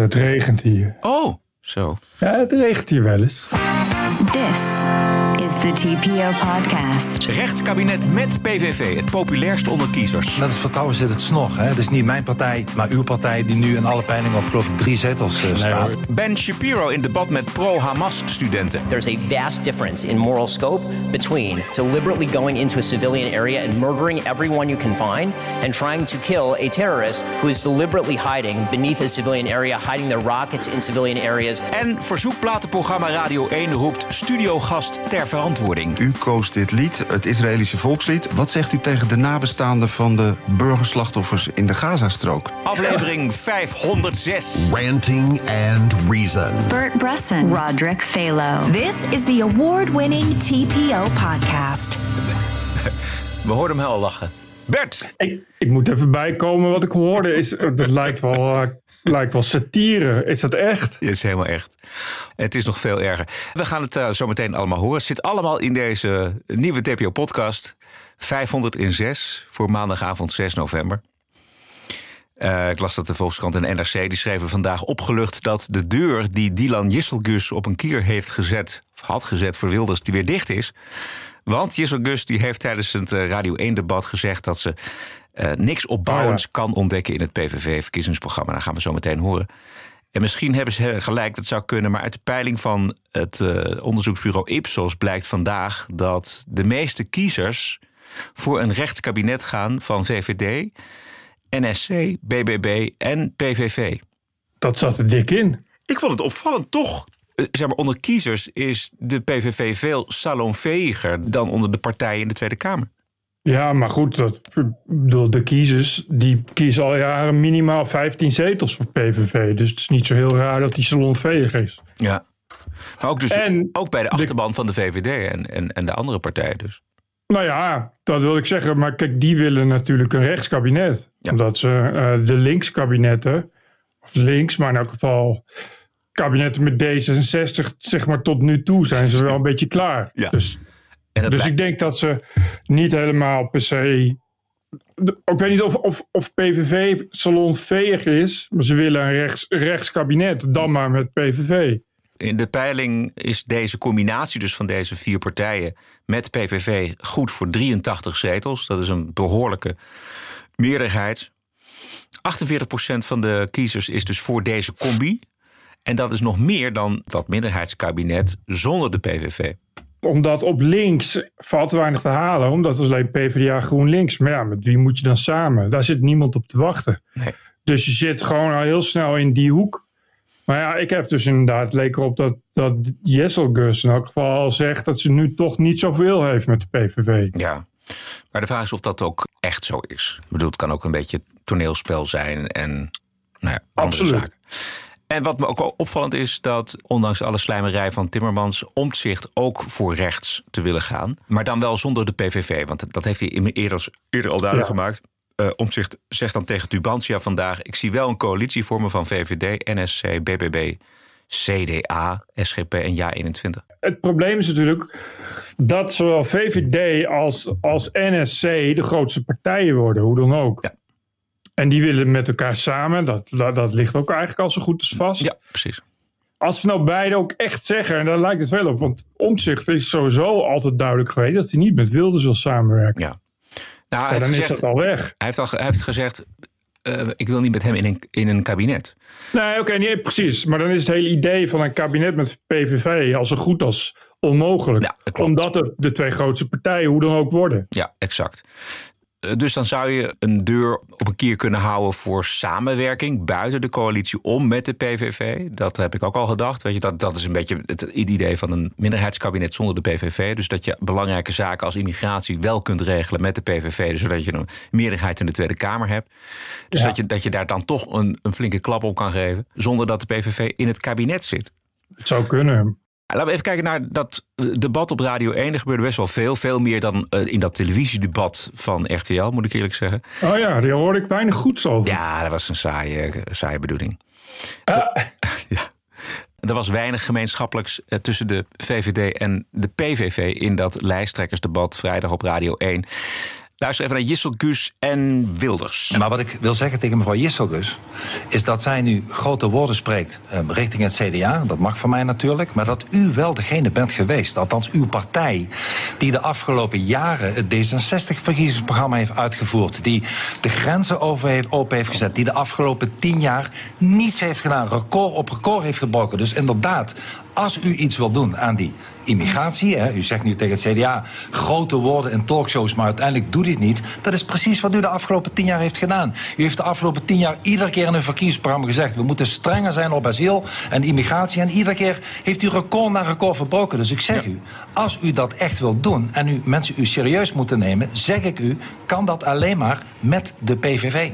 Het regent hier. Oh, zo. Ja, het regent hier wel eens. This is the TPO podcast. Rechtskabinet met PVV, het populairst onder kiezers. Met het vertrouwen zit het snog. Hè? Dus niet mijn partij, maar uw partij... die nu in alle peilingen op geloof ik drie zetels uh, staat. Ben Shapiro in debat met pro-Hamas-studenten. There's a vast difference in moral scope between deliberately going into a civilian area and murdering everyone you can find... and trying to kill a terrorist who is deliberately hiding beneath a civilian area... hiding their rockets in civilian areas. En verzoekplatenprogramma Radio 1 roept studiogast ter verantwoording. U koos dit lied, het Israëlische volkslied. Wat zegt u tegen de nabestaanden van de burgerslachtoffers in de Gazastrook? Aflevering 506. Ranting and Reason. Bert Bresson, Roderick Phalo. This is the award-winning TPO podcast. We hoorden hem al lachen. Bert! Ik, ik moet even bijkomen. Wat ik hoorde is, dat lijkt wel, uh, lijkt wel satire. Is dat echt? Het is helemaal echt. Het is nog veel erger. We gaan het uh, zo meteen allemaal horen. Het zit allemaal in deze nieuwe TPO-podcast. 506 voor maandagavond 6 november. Uh, ik las dat de Volkskrant en NRC die schreven vandaag opgelucht dat de deur die Dylan Jisselgus op een kier heeft gezet, of had gezet voor Wilders, die weer dicht is. Want Jisselgus die heeft tijdens het Radio 1-debat gezegd dat ze uh, niks opbouwends oh ja. kan ontdekken in het PVV-verkiezingsprogramma. Dat gaan we zo meteen horen. En misschien hebben ze gelijk, dat zou kunnen. Maar uit de peiling van het uh, onderzoeksbureau Ipsos blijkt vandaag dat de meeste kiezers voor een rechtskabinet gaan van VVD, NSC, BBB en PVV. Dat zat er dik in. Ik vond het opvallend toch. Zeg maar, onder kiezers is de PVV veel salonveger dan onder de partijen in de Tweede Kamer. Ja, maar goed, dat, de kiezers die kiezen al jaren minimaal 15 zetels voor PVV. Dus het is niet zo heel raar dat die salonveeg is. Ja, maar ook, dus, en ook bij de achterban de, van de VVD en, en, en de andere partijen dus. Nou ja, dat wil ik zeggen. Maar kijk, die willen natuurlijk een rechtskabinet. Ja. Omdat ze uh, de linkskabinetten, of links, maar in elk geval kabinetten met D66, zeg maar tot nu toe zijn ze wel een beetje klaar. Ja. Dus, dus ik denk dat ze niet helemaal per se. Ik weet niet of, of, of PVV salonveeg is, maar ze willen een rechts, rechtskabinet, dan maar met PVV. In de peiling is deze combinatie dus van deze vier partijen met PVV goed voor 83 zetels. Dat is een behoorlijke meerderheid. 48% van de kiezers is dus voor deze combi. En dat is nog meer dan dat minderheidskabinet zonder de PVV. Omdat op links valt weinig te halen, omdat het alleen PvdA GroenLinks. Maar ja, met wie moet je dan samen? Daar zit niemand op te wachten. Nee. Dus je zit gewoon al heel snel in die hoek. Maar ja, ik heb dus inderdaad, het leek erop dat, dat Jesselgus in elk geval al zegt dat ze nu toch niet zoveel heeft met de PVV. Ja, maar de vraag is of dat ook echt zo is. Ik bedoel, het kan ook een beetje toneelspel zijn en nou ja, andere Absoluut. zaken. En wat me ook opvallend is dat ondanks alle slijmerij van Timmermans omzicht ook voor rechts te willen gaan. Maar dan wel zonder de PVV. Want dat heeft hij eerder, eerder al duidelijk Ja. gemaakt. Uh, omzicht zegt dan tegen Tubantia vandaag: Ik zie wel een coalitie vormen van VVD, NSC, BBB, CDA, SGP en Ja21. Het probleem is natuurlijk dat zowel VVD als, als NSC de grootste partijen worden, hoe dan ook. Ja. En die willen met elkaar samen, dat, dat, dat ligt ook eigenlijk al zo goed als vast. Ja, precies. Als ze nou beide ook echt zeggen, en daar lijkt het wel op, want Omtzigt is sowieso altijd duidelijk geweest dat hij niet met Wilders wil samenwerken. Ja. Nou, hij, dan is dat al weg. hij, heeft al, hij heeft gezegd: uh, Ik wil niet met hem in een, in een kabinet. Nee, oké, nee, precies. Maar dan is het hele idee van een kabinet met PVV al zo goed als onmogelijk. Ja. Omdat het de twee grootste partijen hoe dan ook worden. Ja, exact. Uh, Dus dan zou je een deur op een kier kunnen houden voor samenwerking buiten de coalitie om met de PVV. Dat heb ik ook al gedacht. Weet je, dat, dat is een beetje het idee van een minderheidskabinet zonder de PVV. Dus dat je belangrijke zaken als immigratie wel kunt regelen met de PVV. Zodat je een meerderheid in de Tweede Kamer hebt. Dus Ja. dat, je, dat je daar dan toch een, een flinke klap op kan geven. Zonder dat de PVV in het kabinet zit. Het zou kunnen. Laten we even kijken naar dat eh, debat op Radio 1. Er gebeurde best wel veel. Veel meer dan eh, in dat televisiedebat van RTL, moet ik eerlijk zeggen. Oh ja, daar hoorde ik weinig goeds over. Ja, dat was een saaie, saaie bedoeling. Ah, Ja. Er was weinig gemeenschappelijks eh, tussen de VVD en de PVV in dat lijsttrekkersdebat vrijdag op Radio 1. Luister even naar Jisselgus en Wilders. Maar wat ik wil zeggen tegen mevrouw Jisselgus... is dat zij nu grote woorden spreekt eh, richting het CDA. Dat mag van mij natuurlijk. Maar dat u wel degene bent geweest, althans uw partij... die de afgelopen jaren het D66-verkiezingsprogramma heeft uitgevoerd... die de grenzen over heeft, open heeft gezet... die de afgelopen tien jaar niets heeft gedaan. Record op record heeft gebroken. Dus inderdaad, als u iets wil doen aan die immigratie. Hè, u zegt nu tegen het CDA grote woorden in talkshows, maar uiteindelijk doet u het niet. Dat is precies wat u de afgelopen tien jaar heeft gedaan. U heeft de afgelopen tien jaar iedere keer in een verkiezingsprogramma gezegd: we moeten strenger zijn op asiel en immigratie. En iedere keer heeft u record na record verbroken. Dus ik zeg u, als u dat echt wilt doen en u mensen u serieus moeten nemen, zeg ik u, kan dat alleen maar met de PVV.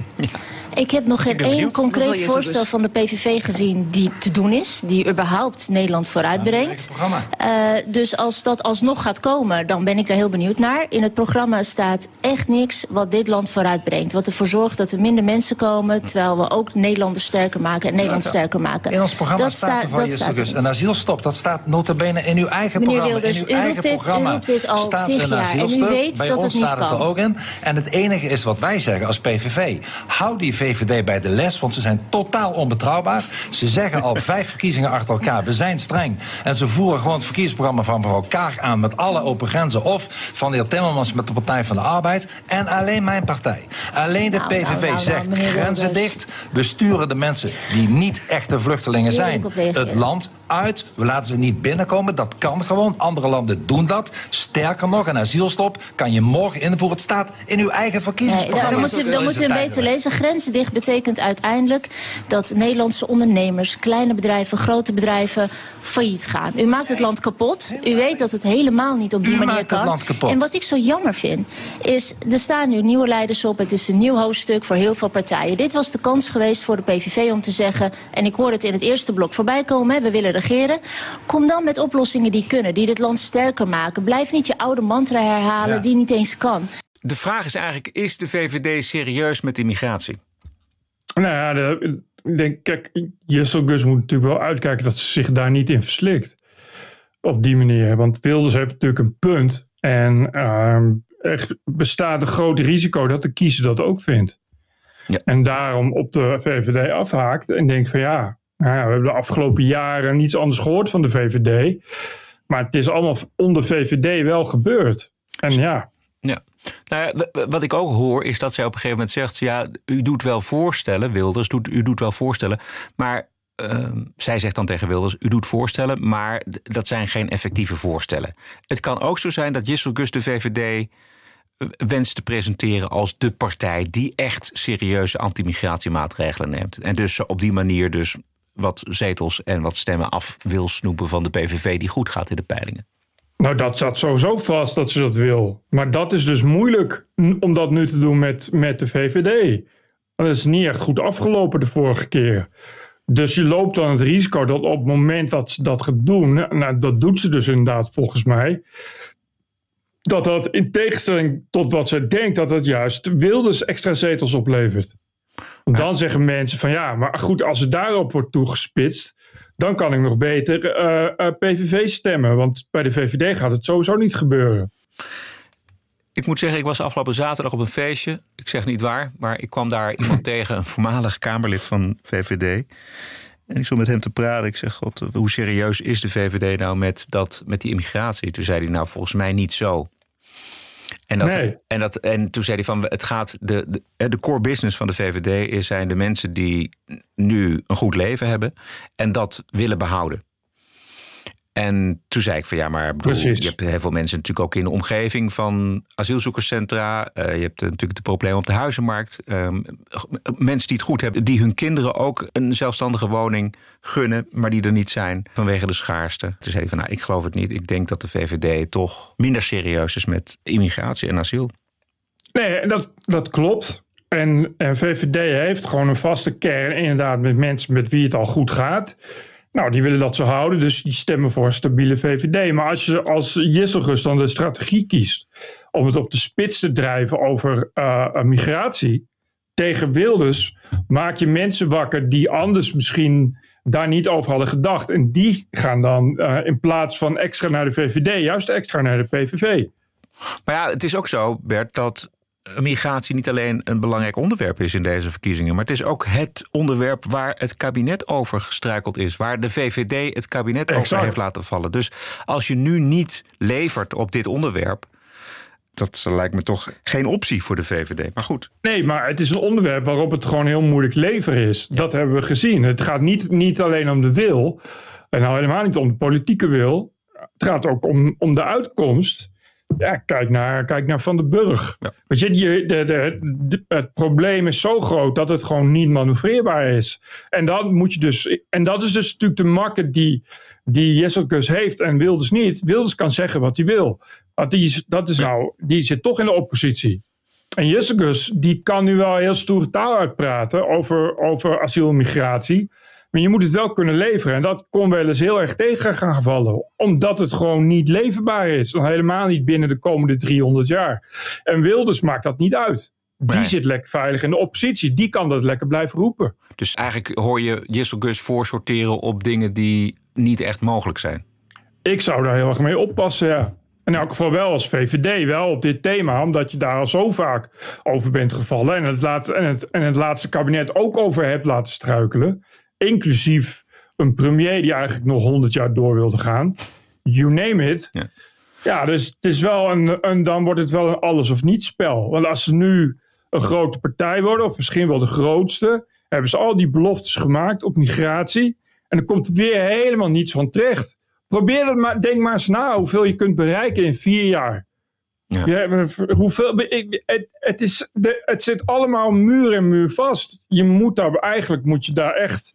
Ik heb nog geen één concreet voorstel dus? van de PVV gezien die te doen is, die überhaupt Nederland vooruitbrengt. programma. Eh, dus als dat alsnog gaat komen, dan ben ik er heel benieuwd naar. In het programma staat echt niks wat dit land vooruitbrengt. Wat ervoor zorgt dat er minder mensen komen, terwijl we ook Nederlanders sterker maken en Nederland sterker maken. In ons programma dat staat, dat staat er een asielstop. Dat staat nota bene in uw eigen Meneer programma. Wilders, in uw u eigen roept dit- u programma roept dit al staat tig een jaar en u weet Bij dat ons het niet staat het er kan. ook in. En het enige is wat wij zeggen als PVV. Hou die VVD bij de les, want ze zijn totaal onbetrouwbaar. Ze zeggen al vijf verkiezingen achter elkaar, we zijn streng. En ze voeren gewoon het verkiezingsprogramma van mevrouw Kaag aan... met alle open grenzen. Of van de heer Timmermans met de Partij van de Arbeid. En alleen mijn partij. Alleen de Nou, nou, PVV nou, zegt grenzen dicht. We sturen de mensen die niet echte vluchtelingen zijn... het land uit. We laten ze niet binnenkomen. Dat kan gewoon. Andere landen doen dat. Sterker nog, een asielstop kan je morgen invoeren. Het staat in uw eigen verkiezingsprogramma. dan, dan moet u, dan moet u een eigenlijk. lezen. Grenzen dicht betekent uiteindelijk dat Nederlandse ondernemers, kleine bedrijven, grote bedrijven failliet gaan. U maakt het land kapot. U weet dat het helemaal niet op die U manier kan. En wat ik zo jammer vind, is er staan nu nieuwe leiders op. Het is een nieuw hoofdstuk voor heel veel partijen. Dit was de kans geweest voor de PVV om te zeggen, en ik hoor het in het eerste blok voorbij komen, hè, we willen regeren. Kom dan met oplossingen die kunnen, die dit land sterker maken. Blijf niet je oude mantra herhalen Ja. die niet eens kan. De vraag is eigenlijk, is de VVD serieus met immigratie? Nou ja, de, ik denk, kijk, Jesselgus moet natuurlijk wel uitkijken dat ze zich daar niet in verslikt. Op die manier. Want Wilders heeft natuurlijk een punt. En ehm, er bestaat een groot risico dat de kiezer dat ook vindt. Ja. En daarom op de VVD afhaakt en denkt van ja, nou ja, we hebben de afgelopen jaren niets anders gehoord van de VVD. Maar het is allemaal onder VVD wel gebeurd. En ja, Ja. Nou wat ik ook hoor is dat zij op een gegeven moment zegt: ja, u doet wel voorstellen, Wilders, doet, u doet wel voorstellen, maar ehm, zij zegt dan tegen Wilders: u doet voorstellen, maar dat zijn geen effectieve voorstellen. Het kan ook zo zijn dat Gus de VVD eh, wenst te presenteren als de partij die echt serieuze anti-migratiemaatregelen neemt. En dus op die manier dus wat zetels en wat stemmen af wil snoepen van de PVV die goed gaat in de peilingen. Nou, dat staat sowieso vast dat ze dat wil. Maar dat is dus moeilijk om dat nu te doen met, met de VVD. Dat is niet echt goed afgelopen de vorige keer. Dus je loopt dan het risico dat op het moment dat ze dat gaat doen, nou, dat doet ze dus inderdaad volgens mij, dat dat in tegenstelling tot wat ze denkt, dat dat juist Wilders extra zetels oplevert. Want dan zeggen mensen van ja, maar goed, als het daarop wordt toegespitst, dan kan ik nog beter eh, eh, PVV stemmen. Want bij de VVD gaat het sowieso niet gebeuren. Ik moet zeggen, ik was afgelopen zaterdag op een feestje. Ik zeg niet waar, maar ik kwam daar iemand tegen, een voormalig Kamerlid van VVD. En ik stond met hem te praten. Ik zeg, God, hoe serieus is de VVD nou met, dat, met die immigratie? Toen zei hij, nou, volgens mij niet zo. En, dat, Nee. en, dat, en toen zei hij van, het gaat, de, de, de core business van de VVD is, zijn de mensen die nu een goed leven hebben en dat willen behouden. En toen zei ik van ja, maar bedoel, je hebt heel veel mensen natuurlijk ook in de omgeving van asielzoekerscentra. Eh, je hebt natuurlijk de problemen op de huizenmarkt. Ehm, mensen die het goed hebben, die hun kinderen ook een zelfstandige woning gunnen, maar die er niet zijn vanwege de schaarste. Toen zei hij van nou, ik geloof het niet. Ik denk dat de VVD toch minder serieus is met immigratie en asiel. Nee, dat, dat klopt. En, en VVD heeft gewoon een vaste kern, inderdaad, met mensen met wie het al goed gaat. Nou, die willen dat zo houden, dus die stemmen voor een stabiele VVD. Maar als je als Jesselgus dan de strategie kiest om het op de spits te drijven over eh, migratie tegen Wilders, maak je mensen wakker die anders misschien daar niet over hadden gedacht. En die gaan dan eh, in plaats van extra naar de VVD, juist extra naar de PVV. Maar ja, het is ook zo, Bert, dat migratie niet alleen een belangrijk onderwerp is in deze verkiezingen, maar het is ook het onderwerp waar het kabinet over gestruikeld is, waar de VVD het kabinet Exact. over heeft laten vallen. Dus als je nu niet levert op dit onderwerp, dat lijkt me toch geen optie voor de VVD. Maar goed. Nee, maar het is een onderwerp waarop het gewoon heel moeilijk leveren is. Dat hebben we gezien. Het gaat niet, niet alleen om de wil. En nou helemaal niet om de politieke wil. Het gaat ook om, om de uitkomst. Ja, kijk naar, kijk naar Van den Burg. Weet je, die, de, de, de- het probleem is zo groot dat het gewoon niet manoeuvreerbaar is. En, dan moet je dus, en dat is dus natuurlijk de makke die, die Jesselkus heeft en Wilders niet. Wilders kan zeggen wat hij wil. Want die, is- dat is nou, die zit toch in de oppositie. En Jessegus, die kan nu wel heel stoere taal uitpraten over, over asiel en migratie. Maar je moet het wel kunnen leveren. En dat kon wel eens heel erg tegen gaan vallen. Omdat het gewoon niet leverbaar is. Nog helemaal niet binnen de komende 300 jaar. En Wilders maakt dat niet uit. Die Nee. zit lekker veilig in de oppositie. Die kan dat lekker blijven roepen. Dus eigenlijk hoor je Jessel Gus voorsorteren op dingen die niet echt mogelijk zijn. Ik zou daar heel erg mee oppassen, ja. In elk geval wel als VVD, wel op dit thema. Omdat je daar al zo vaak over bent gevallen. En het, laat, en het, en het laatste kabinet ook over hebt laten struikelen. Inclusief een premier die eigenlijk nog 100 jaar door wilde gaan. You name it. Ja. Ja, dus het is wel een, een, dan wordt het wel een alles of niets spel. Want als ze nu een grote partij worden, of misschien wel de grootste, hebben ze al die beloftes gemaakt op migratie. En er komt weer helemaal niets van terecht. Probeer het maar, denk maar eens na hoeveel je kunt bereiken in vier jaar. Ja. Ja, hoeveel, ik- het, het, is, de, het zit allemaal muur en muur vast. Je moet daar, eigenlijk moet je daar echt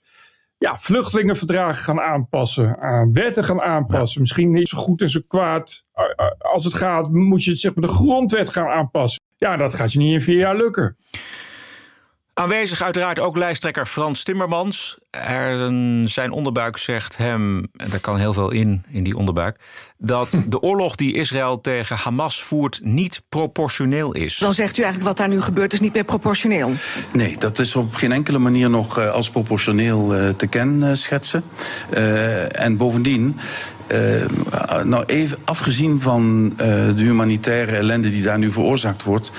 ja, vluchtelingenverdragen gaan aanpassen. aan wetten gaan aanpassen. Misschien niet zo goed en zo kwaad. eh, eh, Als het gaat, moet je zeg maar, de grondwet gaan aanpassen. Ja, dat gaat je niet in vier jaar lukken. Aanwezig uiteraard ook lijsttrekker Frans Timmermans. Er, zijn onderbuik zegt hem, en daar kan heel veel in, in die onderbuik... dat de oorlog die Israël tegen Hamas voert niet proportioneel is. Dan zegt u eigenlijk wat daar nu gebeurt is niet meer proportioneel. Nee, dat is op geen enkele manier nog eh, als proportioneel eh, te kenschetsen. Eh, en bovendien, eh, nou even afgezien van eh, de humanitaire ellende die daar nu veroorzaakt wordt,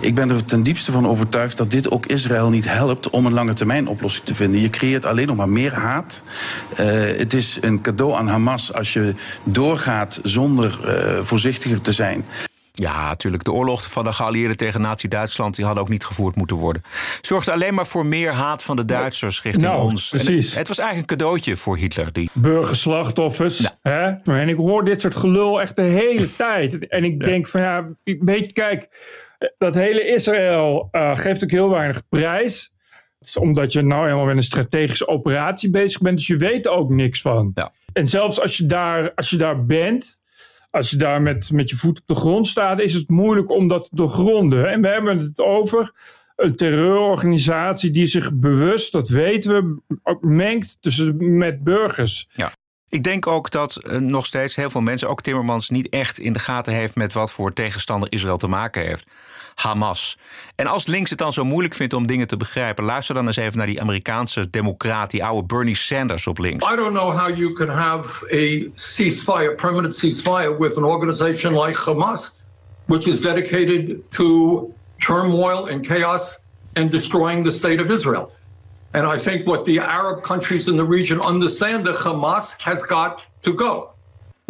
ik ben er ten diepste van overtuigd dat dit ook Israël niet helpt om een lange termijn oplossing te vinden. Je creëert alleen nog maar meer haat. Eh, het is een cadeau aan Hamas als je doorgaat zonder eh, voorzichtiger te zijn. Ja, natuurlijk. De oorlog van de geallieerden tegen Nazi-Duitsland... die had ook niet gevoerd moeten worden. Zorgde alleen maar voor meer haat van de Duitsers richting Nou, ons. Precies. het was eigenlijk een cadeautje voor Hitler. Die... burgerslachtoffers. Hè? En ik hoor dit soort gelul echt de hele tijd. En ik denk van ja, weet je, kijk, dat hele Israël eh, geeft ook heel weinig prijs. Het is omdat je nou helemaal met een strategische operatie bezig bent. Dus je weet ook niks van. Ja. En zelfs als je daar, als je daar bent, als je daar met, met je voet op de grond staat, is het moeilijk om dat te doorgronden. En we hebben het over een terreurorganisatie die zich bewust, dat weten we, mengt tussen, met burgers. Ja. Ik denk ook dat eh, nog steeds heel veel mensen, ook Timmermans, niet echt in de gaten heeft met wat voor tegenstander Israël te maken heeft. Hamas. En als links het dan zo moeilijk vindt om dingen te begrijpen, luister dan eens even naar die Amerikaanse democraat, die oude Bernie Sanders op links. I don't know how you can have a ceasefire, permanent ceasefire, with an organization like Hamas, which is dedicated to turmoil and chaos and destroying the state of Israel. And I think what the Arab countries in the region understand that Hamas has got to go.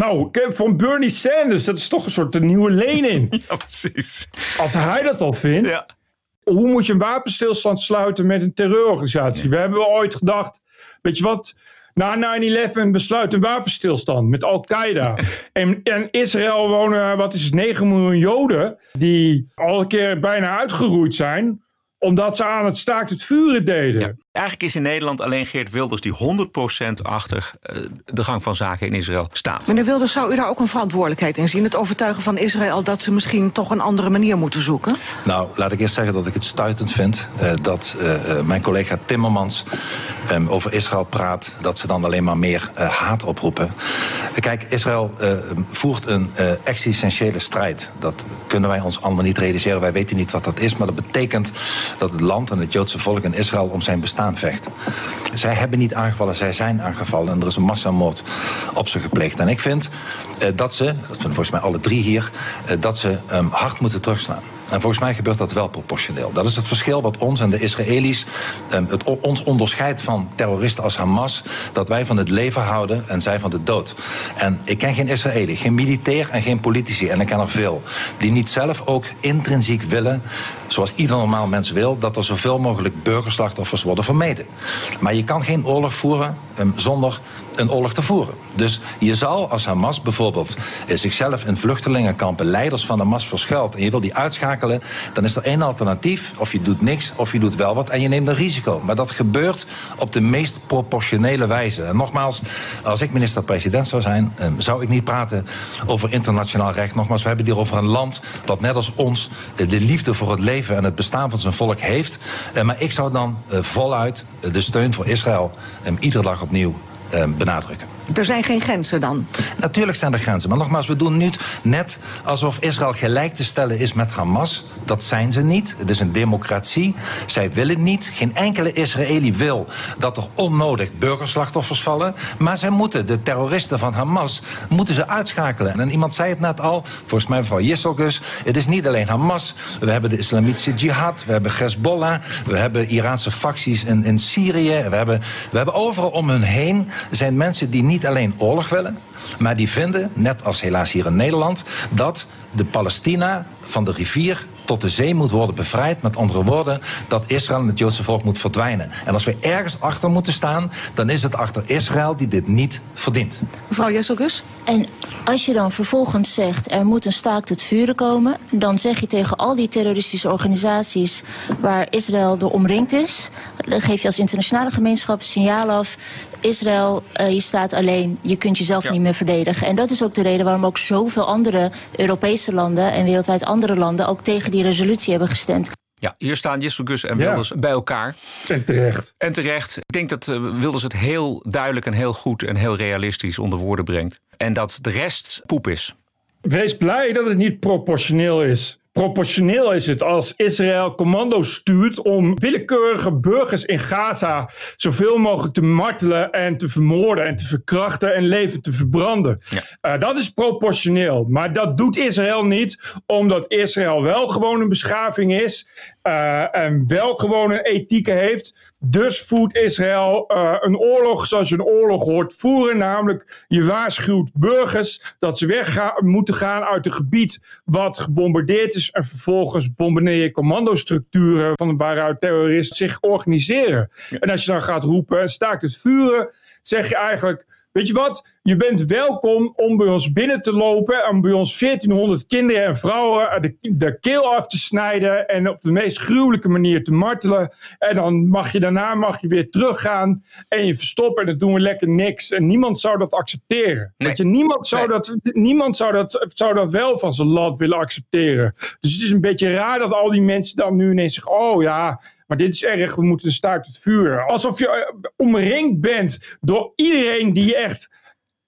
Nou, van Bernie Sanders, dat is toch een soort een nieuwe Lenin. Ja, precies. Als hij dat al vindt, Ja. hoe moet je een wapenstilstand sluiten met een terreurorganisatie? We hebben ooit gedacht, weet je wat, na 9-11 we sluiten een wapenstilstand met Al-Qaeda. en in Israël wonen, wat is het, 9 miljoen Joden die al een keer bijna uitgeroeid zijn, omdat ze aan het staakt het vuren deden. Eigenlijk is in Nederland alleen Geert Wilders die 100% achter eh, de gang van zaken in Israël staat. Meneer Wilders, zou u daar ook een verantwoordelijkheid in zien? Het overtuigen van Israël dat ze misschien toch een andere manier moeten zoeken? Nou, laat ik eerst zeggen dat ik het stuitend vind eh, dat eh, mijn collega Timmermans ehm, over Israël praat, dat ze dan alleen maar meer haat oproepen. Kijk, Israël eh, voert een eh, existentiële strijd. Dat kunnen wij ons allemaal niet realiseren. Wij weten niet wat dat is, maar dat betekent dat het land en het Joodse volk in Israël om zijn bestaan vecht. Zij hebben niet aangevallen, zij zijn aangevallen en er is een massamoord op ze gepleegd. En ik vind eh, dat ze, dat vinden volgens mij alle drie hier, eh, dat ze ehm, hard moeten terugslaan. En volgens mij gebeurt dat wel proportioneel. Dat is het verschil wat ons en de Israëli's, ehm, het, ons onderscheidt van terroristen als Hamas. Dat wij van het leven houden en zij van de dood. En ik ken geen Israëli, geen militair en geen politici. En ik ken er veel. Die niet zelf ook intrinsiek willen, zoals ieder normaal mens wil, dat er zoveel mogelijk burgerslachtoffers worden vermeden. Maar je kan geen oorlog voeren um, zonder een oorlog te voeren. Dus je zal als Hamas bijvoorbeeld eh, zichzelf in vluchtelingenkampen, leiders van Hamas verschuilt en je wil die uitschakelen, dan is er één alternatief. Of je doet niks, of je doet wel wat en je neemt een risico. Maar dat gebeurt op de meest proportionele wijze. En nogmaals, als ik minister-president zou zijn, eh, zou ik niet praten over internationaal recht. Nogmaals, we hebben hier over een land dat net als ons eh, de liefde voor het leven en het bestaan van zijn volk heeft. Maar ik zou dan voluit de steun voor Israël iedere dag opnieuw benadrukken. Er zijn geen grenzen dan? Natuurlijk zijn er grenzen. Maar nogmaals, we doen nu net alsof Israël gelijk te stellen is met Hamas. Dat zijn ze niet. Het is een democratie. Zij willen niet. Geen enkele Israëli wil dat er onnodig burgerslachtoffers vallen. Maar zij moeten, de terroristen van Hamas, moeten ze uitschakelen. En iemand zei het net al, volgens mij mevrouw Yisselgus. Het is niet alleen Hamas. We hebben de islamitische jihad. We hebben Hezbollah. We hebben Iraanse facties in, in Syrië. We hebben, we hebben overal om hun heen zijn mensen die niet niet alleen oorlog willen, maar die vinden, net als helaas hier in Nederland, dat de Palestina van de rivier tot de zee moet worden bevrijd. Met andere woorden, dat Israël en het Joodse volk moet verdwijnen. En als we ergens achter moeten staan, dan is het achter Israël die dit niet verdient. Mevrouw Jesselgus? En als je dan vervolgens zegt er moet een staakt het vuren komen, dan zeg je tegen al die terroristische organisaties waar Israël door omringd is, dan geef je als internationale gemeenschap een signaal af. Israël, uh, je staat alleen, je kunt jezelf niet meer verdedigen. En dat is ook de reden waarom ook zoveel andere Europese landen en wereldwijd andere landen ook tegen die resolutie hebben gestemd. Ja, hier staan Gus en Wilders bij elkaar. En terecht. En terecht. Ik denk dat uh, Wilders het heel duidelijk en heel goed en heel realistisch onder woorden brengt. En dat de rest poep is. Wees blij dat het niet proportioneel is. Proportioneel is het als Israël commando's stuurt om willekeurige burgers in Gaza zoveel mogelijk te martelen en te vermoorden en te verkrachten en leven te verbranden. Uh, dat is proportioneel. Maar dat doet Israël niet, omdat Israël wel gewoon een beschaving is en wel gewoon een ethiek heeft. Dus voert Israël uh, een oorlog zoals je een oorlog hoort voeren. Namelijk, je waarschuwt burgers dat ze weg moeten gaan uit een gebied wat gebombardeerd is. En vervolgens bombardeer je commandostructuren van waaruit terroristen zich organiseren. En als je dan gaat roepen, staakt het vuren, zeg je eigenlijk Weet je wat? Je bent welkom om bij ons binnen te lopen. Om bij ons 1400 kinderen en vrouwen de, de keel af te snijden. En op de meest gruwelijke manier te martelen. En dan mag je daarna mag je weer teruggaan. En je verstoppen. En dan doen we lekker niks. En niemand zou dat accepteren. Je, niemand, zou, dat, niemand zou, dat, zou dat wel van zijn land willen accepteren. Dus het is een beetje raar dat al die mensen dan nu ineens zeggen: Oh ja. Maar dit is erg, we moeten staakt het vuur. Alsof je eh, omringd bent door iedereen die je echt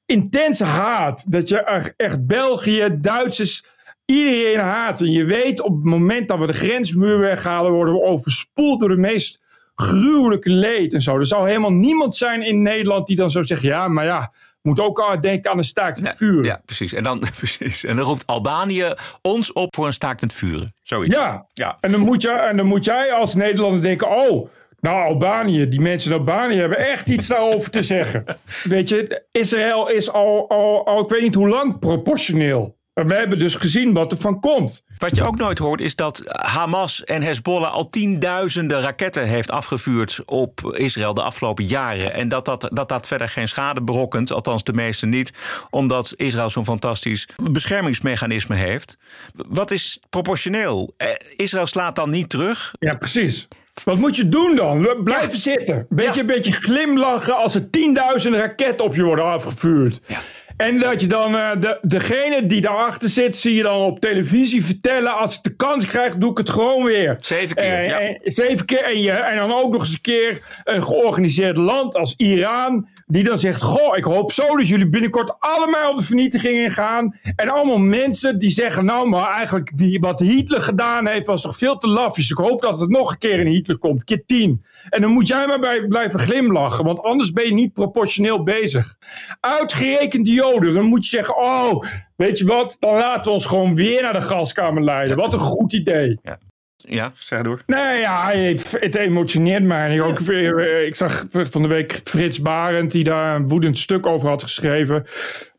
intens haat. Dat je echt België, Duitsers, iedereen haat. En je weet op het moment dat we de grensmuur weghalen, worden we overspoeld door de meest gruwelijke leed en zo. Er zou helemaal niemand zijn in Nederland die dan zo zegt: ja, maar ja, moet ook al denken aan een staakt het vuur. Ja, precies. En dan, precies. En dan roept Albanië ons op voor een staakt het vuren. Zoiets. Ja. ja. En, dan moet je, en dan moet jij als Nederlander denken: oh. Nou, Albanië, die mensen in Albanië hebben echt iets daarover te zeggen. Weet je, Israël is al, al, al, ik weet niet hoe lang, proportioneel. We hebben dus gezien wat er van komt. Wat je ook nooit hoort is dat Hamas en Hezbollah al tienduizenden raketten heeft afgevuurd op Israël de afgelopen jaren. En dat dat, dat, dat verder geen schade berokkent, althans de meeste niet, omdat Israël zo'n fantastisch beschermingsmechanisme heeft. Wat is proportioneel? Eh, Israël slaat dan niet terug. Ja, precies. Wat moet je doen dan? Blijven zitten. Beetje, ja. beetje glimlachen als er tienduizenden raketten op je worden afgevuurd. Ja. En dat je dan uh, de, degene die daarachter zit, zie je dan op televisie vertellen. Als ik de kans krijg, doe ik het gewoon weer. Zeven keer. Uh, ja. en, zeven keer. En, je, en dan ook nog eens een keer een georganiseerd land als Iran. Die dan zegt: Goh, ik hoop zo dat jullie binnenkort allemaal op de vernietiging ingaan. En allemaal mensen die zeggen: Nou, maar eigenlijk die, wat Hitler gedaan heeft, was toch veel te laf. Dus ik hoop dat het nog een keer in Hitler komt, keer tien. En dan moet jij maar bij blijven glimlachen, want anders ben je niet proportioneel bezig. Uitgerekend die Joden. Dan moet je zeggen, oh, weet je wat? Dan laten we ons gewoon weer naar de gaskamer leiden. Wat een goed idee. Ja, ja zeg door. Nee, ja, het, emotioneert mij. Ik, ook, weer- ik zag van de week Frits Barend, die daar een woedend stuk over had geschreven.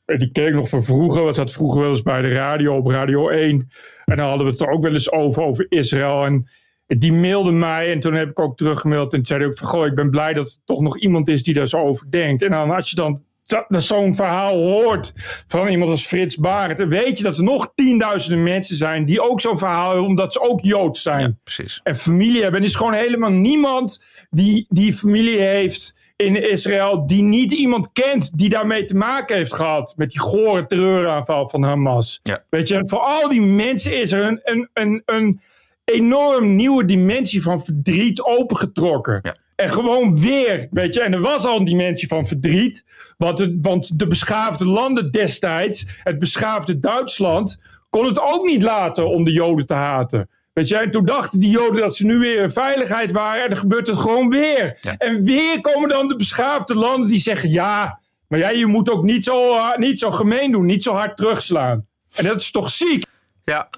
En die keek nog van vroeger. We zat vroeger wel eens bij de radio op Radio 1. En dan hadden we het er ook wel eens over, over Israël. En die mailde mij en toen heb ik ook teruggemaild. En toen zei hij ook van, goh, ik ben blij dat er toch nog iemand is die daar zo over denkt. En dan als je dan zo'n verhaal hoort van iemand als Frits Barend... dan weet je dat er nog tienduizenden mensen zijn die ook zo'n verhaal hebben... omdat ze ook Joods zijn. precies. En familie hebben. En er is gewoon helemaal niemand die, die familie heeft in Israël... die niet iemand kent die daarmee te maken heeft gehad... met die gore terreuraanval van Hamas. Ja. Weet je, voor al die mensen is er een, een, een, een enorm nieuwe dimensie van verdriet opengetrokken. En gewoon weer, weet je, en er was al een dimensie van verdriet. Want, het, want de beschaafde landen destijds, het beschaafde Duitsland, kon het ook niet laten om de Joden te haten. Weet je, en toen dachten die Joden dat ze nu weer in veiligheid waren. En dan gebeurt het gewoon weer. En weer komen dan de beschaafde landen die zeggen: ja, maar jij, je moet ook niet zo, uh, niet zo gemeen doen, niet zo hard terugslaan. En dat is toch ziek? Ja,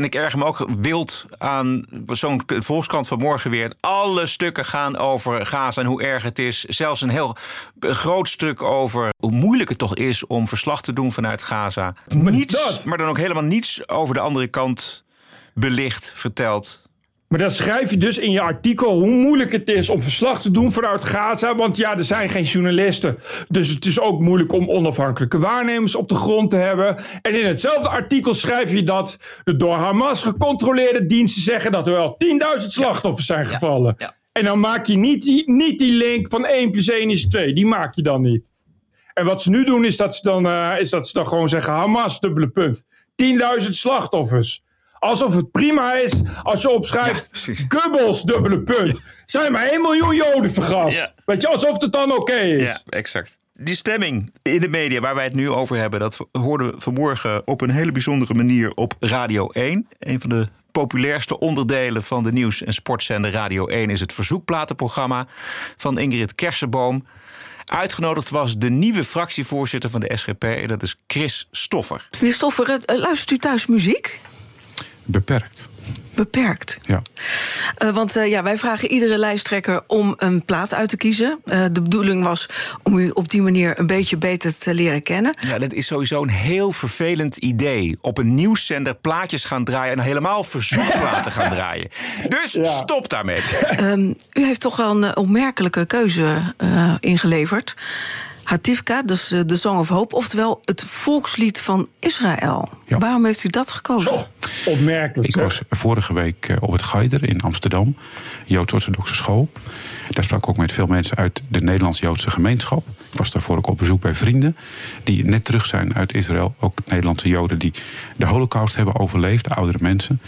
en ik erger me ook wild aan zo'n Volkskrant van morgen weer. Alle stukken gaan over Gaza en hoe erg het is. Zelfs een heel groot stuk over hoe moeilijk het toch is om verslag te doen vanuit Gaza. Niets, maar dan ook helemaal niets over de andere kant belicht, verteld. Maar dan schrijf je dus in je artikel hoe moeilijk het is om verslag te doen vanuit Gaza. Want ja, er zijn geen journalisten. Dus het is ook moeilijk om onafhankelijke waarnemers op de grond te hebben. En in hetzelfde artikel schrijf je dat de door Hamas gecontroleerde diensten zeggen dat er wel 10.000 slachtoffers zijn gevallen. En dan maak je niet die, niet die link van 1 plus 1 is 2. Die maak je dan niet. En wat ze nu doen is dat ze dan, eh, is dat ze dan gewoon zeggen Hamas, dubbele punt. 10.000 slachtoffers. Alsof het prima is als je opschrijft Goebbels, dubbele punt. Zijn maar 1 miljoen Joden vergast. Weet je, alsof het dan oké is. Ja, exact. Die stemming in de media waar wij het nu over hebben, dat hoorden we vanmorgen op een hele bijzondere manier op Radio 1. Een van de populairste onderdelen van de nieuws- en sportzender Radio 1 is het verzoekplatenprogramma van Ingrid Kersenboom. Uitgenodigd was de nieuwe fractievoorzitter van de SGP, dat is Chris Stoffer. Meneer Stoffer, eh, luistert u thuis muziek? Beperkt. Beperkt. Ja. Eh, want eh, ja, wij vragen iedere lijsttrekker om een plaat uit te kiezen. Eh, de bedoeling was om u op die manier een beetje beter te leren kennen. Ja, dat is sowieso een heel vervelend idee. Op een nieuwszender plaatjes gaan draaien en helemaal verzoekplaten gaan draaien. Dus stop daarmee. Ehm, u heeft toch wel een opmerkelijke keuze eh, ingeleverd. Hativka, dus eh, de Song of Hope, oftewel het volkslied van Israël. Waarom heeft u dat gekozen? Opmerkelijk. Ik was vorige week eh, op het Geider in Amsterdam, Joods-Orthodoxe school. Daar sprak ik ook met veel mensen uit de Nederlands-Joodse gemeenschap. Ik was daarvoor ook op bezoek bij vrienden die net terug zijn uit Israël. Ook Nederlandse Joden die de Holocaust hebben overleefd, oudere mensen.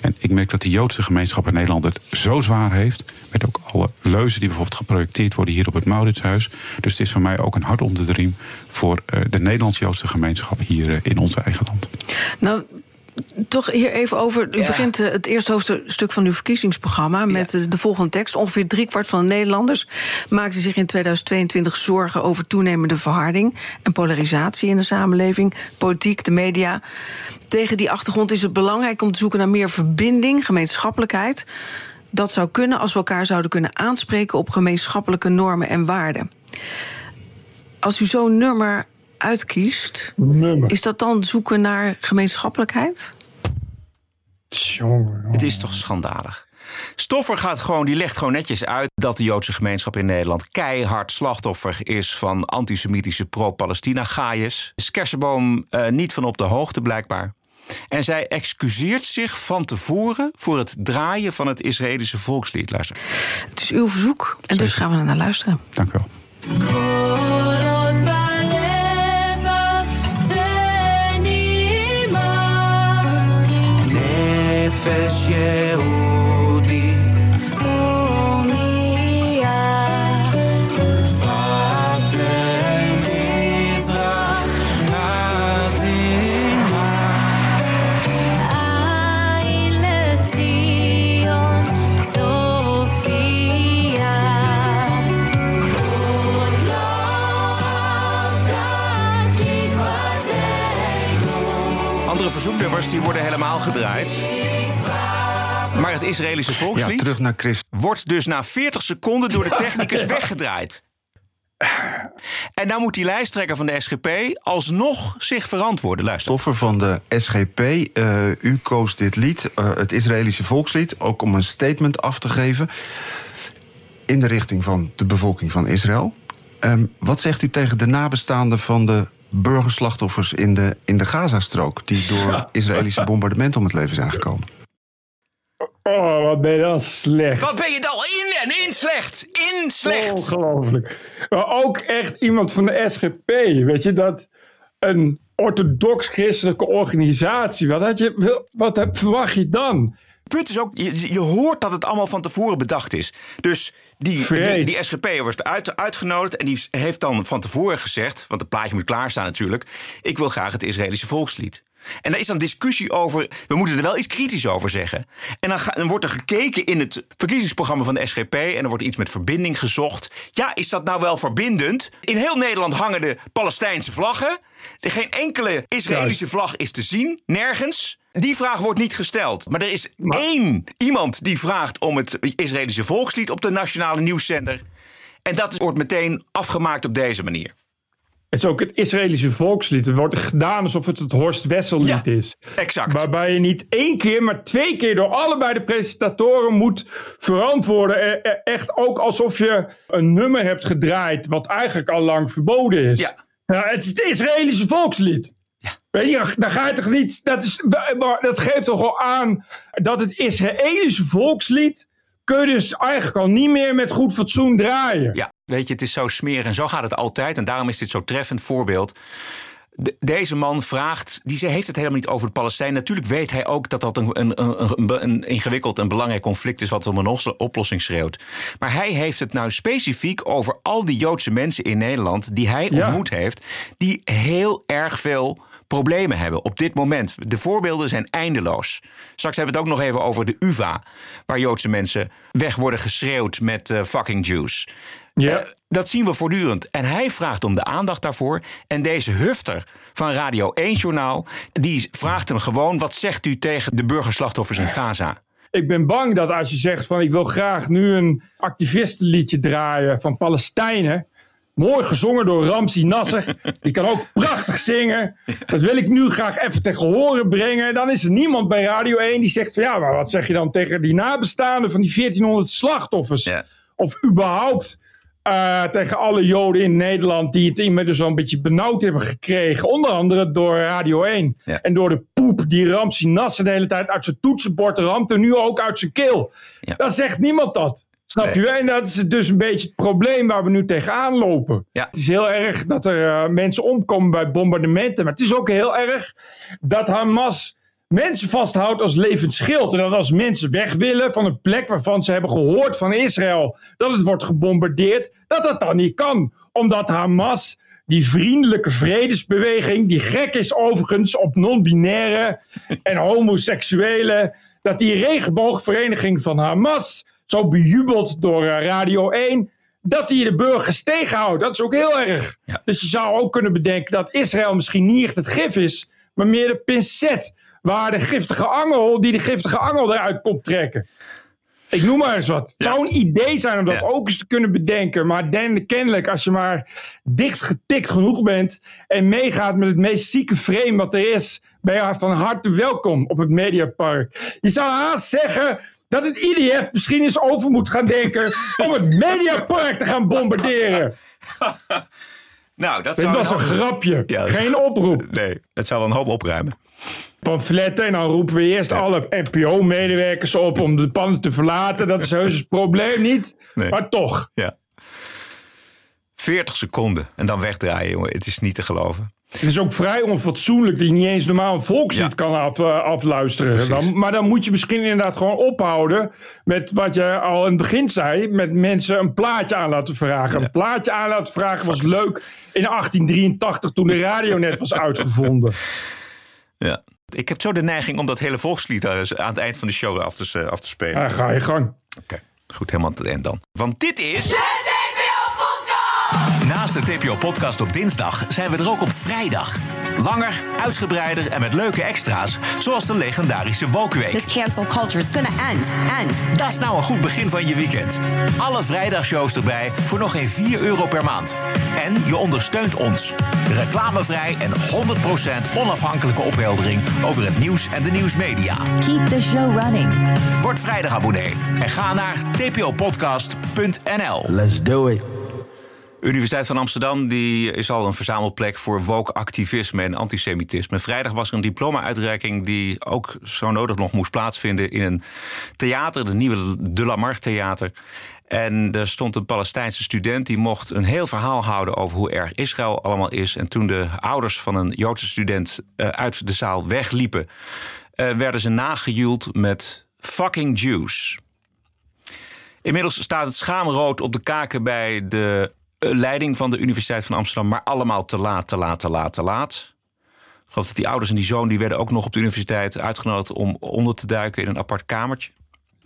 En ik merk dat de Joodse gemeenschap in Nederland het zo zwaar heeft. Met ook alle leuzen die bijvoorbeeld geprojecteerd worden hier op het Mauritshuis. Dus het is voor mij ook een hart onder de riem voor eh, de Nederlands-Joodse gemeenschap hier eh, in ons eigen land. Nou, toch hier even over. U begint eh, het eerste hoofdstuk van uw verkiezingsprogramma met eh, de volgende tekst. Ongeveer driekwart van de Nederlanders maakte zich in 2022 zorgen over toenemende verharding en polarisatie in de samenleving, politiek, de media. Tegen die achtergrond is het belangrijk om te zoeken naar meer verbinding, gemeenschappelijkheid. Dat zou kunnen als we elkaar zouden kunnen aanspreken op gemeenschappelijke normen en waarden. Als u zo'n nummer uitkiest, is dat dan zoeken naar gemeenschappelijkheid? Het is toch schandalig. Stoffer gaat gewoon, die legt gewoon netjes uit dat de Joodse gemeenschap in Nederland keihard slachtoffer is van antisemitische pro-Palestina gaaiers. Is Kersenboom eh, niet van op de hoogte blijkbaar. En zij excuseert zich van tevoren voor het draaien van het Israëlische volkslied. Luister. Het is uw verzoek en dus gaan we er naar luisteren. Dank u wel. Andere verzoeknummers die worden helemaal gedraaid. Maar het Israëlische volkslied Ja, terug naar Christ. wordt dus na 40 seconden door de technicus weggedraaid. En nou moet die lijsttrekker van de SGP alsnog zich verantwoorden. Luister. Van de SGP. eh, u koos dit lied, eh, het Israëlische volkslied, ook om een statement af te geven. in de richting van de bevolking van Israël. Ehm, wat zegt u tegen de nabestaanden van de burgerslachtoffers in de, in de Gazastrook. die door Israëlische bombardementen om het leven zijn gekomen? Oh, wat ben je dan slecht. Wat ben je dan in en in slecht? In slecht. Ongelooflijk. Maar ook echt iemand van de SGP. Weet je, dat een orthodox-christelijke organisatie. Wat, had je, wat heb- verwacht je dan? Het punt is ook, je, je hoort dat het allemaal van tevoren bedacht is. Dus die, die, SGP'er was uit, uitgenodigd en die heeft dan van tevoren gezegd... want het plaatje moet klaarstaan natuurlijk... ik wil graag het Israëlische volkslied. En daar is dan discussie over, we moeten er wel iets kritisch over zeggen. En dan, ga- dan wordt er gekeken in het verkiezingsprogramma van de SGP... en er wordt iets met verbinding gezocht. Ja, is dat nou wel verbindend? In heel Nederland hangen de Palestijnse vlaggen. Er geen enkele Israëlische vlag is te zien, nergens. Die vraag wordt niet gesteld. Maar er is één iemand die vraagt om het Israëlische volkslied op de nationale nieuwszender. En dat wordt meteen afgemaakt op deze manier. Het is ook het Israëlische volkslied. Het wordt gedaan alsof het het Horst Wessel-lied is. Exact. Waarbij je niet één keer, maar twee keer door allebei de presentatoren moet verantwoorden. Eh, eh, Echt ook alsof je een nummer hebt gedraaid wat eigenlijk al lang verboden is. Ja. het is het Israëlische volkslied. Weet je, dan ga je toch niet. Dat, is, maar dat geeft toch al aan dat het Israëlische volkslied. kun je dus eigenlijk al niet meer met goed fatsoen draaien. Ja, weet je, het is zo smerig en zo gaat het altijd. En daarom is dit zo'n treffend voorbeeld. De- deze man vraagt, die ze- heeft het helemaal niet over de Palestijn. Natuurlijk weet hij ook dat dat een, een, een, een, ingewikkeld en belangrijk conflict is... wat om een os- oplossing schreeuwt. Maar hij heeft het nou specifiek over al die Joodse mensen in Nederland... die hij Ja. ontmoet heeft, die heel erg veel problemen hebben op dit moment. De voorbeelden zijn eindeloos. Straks hebben we het ook nog even over de UvA... waar Joodse mensen weg worden geschreeuwd met eh, fucking Jews. Ja. Eh, dat zien we voortdurend. En hij vraagt om de aandacht daarvoor. En deze hufter van Radio 1-journaal... die vraagt hem gewoon... wat zegt u tegen de burgerslachtoffers in Gaza? Ik ben bang dat als je zegt van ik wil graag nu een activistenliedje draaien van Palestijnen. Mooi gezongen door Ramsi Nasser. Die kan ook prachtig zingen. Dat wil ik nu graag even tegen horen brengen. Dan is er niemand bij Radio 1 die zegt van ja, maar wat zeg je dan tegen die nabestaanden van die 1400 slachtoffers? Of überhaupt eh, tegen alle Joden in Nederland die het inmiddels al een beetje benauwd hebben gekregen. Onder andere door Radio 1. En door de poep die Ramsi Nasser de hele tijd uit zijn toetsenbord ramt. En nu ook uit zijn keel. Dan zegt niemand dat. Snap je? En dat is dus een beetje het probleem waar we nu tegenaan lopen. Het is heel erg dat er eh, mensen omkomen bij bombardementen. Maar het is ook heel erg dat Hamas mensen vasthoudt als levend schild. En dat als mensen weg willen van een plek waarvan ze hebben gehoord van Israël dat het wordt gebombardeerd, dat dat dan niet kan. Omdat Hamas, die vriendelijke vredesbeweging, die gek is overigens op non-binaire en homoseksuelen, dat die regenboogvereniging van Hamas, zo bejubeld door eh, Radio 1, dat die de burgers tegenhoudt. Dat is ook heel erg. Dus je zou ook kunnen bedenken dat Israël misschien niet echt het gif is, maar meer de pincet. Waar de giftige angel, die de giftige angel eruit komt trekken. Ik noem maar eens wat. Het zou een idee zijn om dat ook eens te kunnen bedenken. Maar den, kennelijk, als je maar dichtgetikt genoeg bent. en meegaat met het meest zieke frame wat er is. ben je van harte welkom op het Mediapark. Je zou haast zeggen dat het IDF misschien eens over moet gaan denken. om het Mediapark te gaan bombarderen. Nou, dat Dit zou was een hoop- grapje. Ja, Geen oproep. Nee, dat zou wel een hoop opruimen. pamfletten. En dan roepen we eerst alle NPO-medewerkers op om de pannen te verlaten. Dat is heus het probleem niet. Nee. Maar toch. Ja. 40 seconden en dan wegdraaien, jongen. Het is niet te geloven. Het is ook vrij onfatsoenlijk dat je niet eens normaal een volkslied kan af, eh, afluisteren. Dan, maar dan moet je misschien inderdaad gewoon ophouden met wat je al in het begin zei. Met mensen een plaatje aan laten vragen. Een plaatje aan laten vragen was leuk in 1883 toen de radio net was uitgevonden. Ja. Ik heb zo de neiging om dat hele volkslied eh, aan het eind van de show af te, af te spelen. Ja, ga je gang. Oké, goed, helemaal tot het eind dan. Want dit is... Naast de TPO-podcast op dinsdag zijn we er ook op vrijdag. Langer, uitgebreider en met leuke extra's, zoals de legendarische Wokweek. This cancel culture is gonna end. End. Dat is nou een goed begin van je weekend. Alle vrijdagshows erbij voor nog geen 4 euro per maand. En je ondersteunt ons. Reclamevrij en 100% onafhankelijke opheldering over het nieuws en de nieuwsmedia. Keep the show running. Word vrijdag abonnee en ga naar tpopodcast.nl. Let's do it. Universiteit van Amsterdam die is al een verzamelplek voor woke-activisme en antisemitisme. Vrijdag was er een diploma-uitreiking die ook zo nodig nog moest plaatsvinden in een theater, de nieuwe De La Mar Theater. En er stond een Palestijnse student die mocht een heel verhaal houden over hoe erg Israël allemaal is. En toen de ouders van een Joodse student eh, uit de zaal wegliepen, eh, werden ze nagejoeld met fucking Jews. Inmiddels staat het schaamrood op de kaken bij de leiding van de Universiteit van Amsterdam, maar allemaal te laat, te laat, te laat, te laat. Ik geloof dat die ouders en die zoon die werden ook nog op de universiteit uitgenodigd om onder te duiken in een apart kamertje.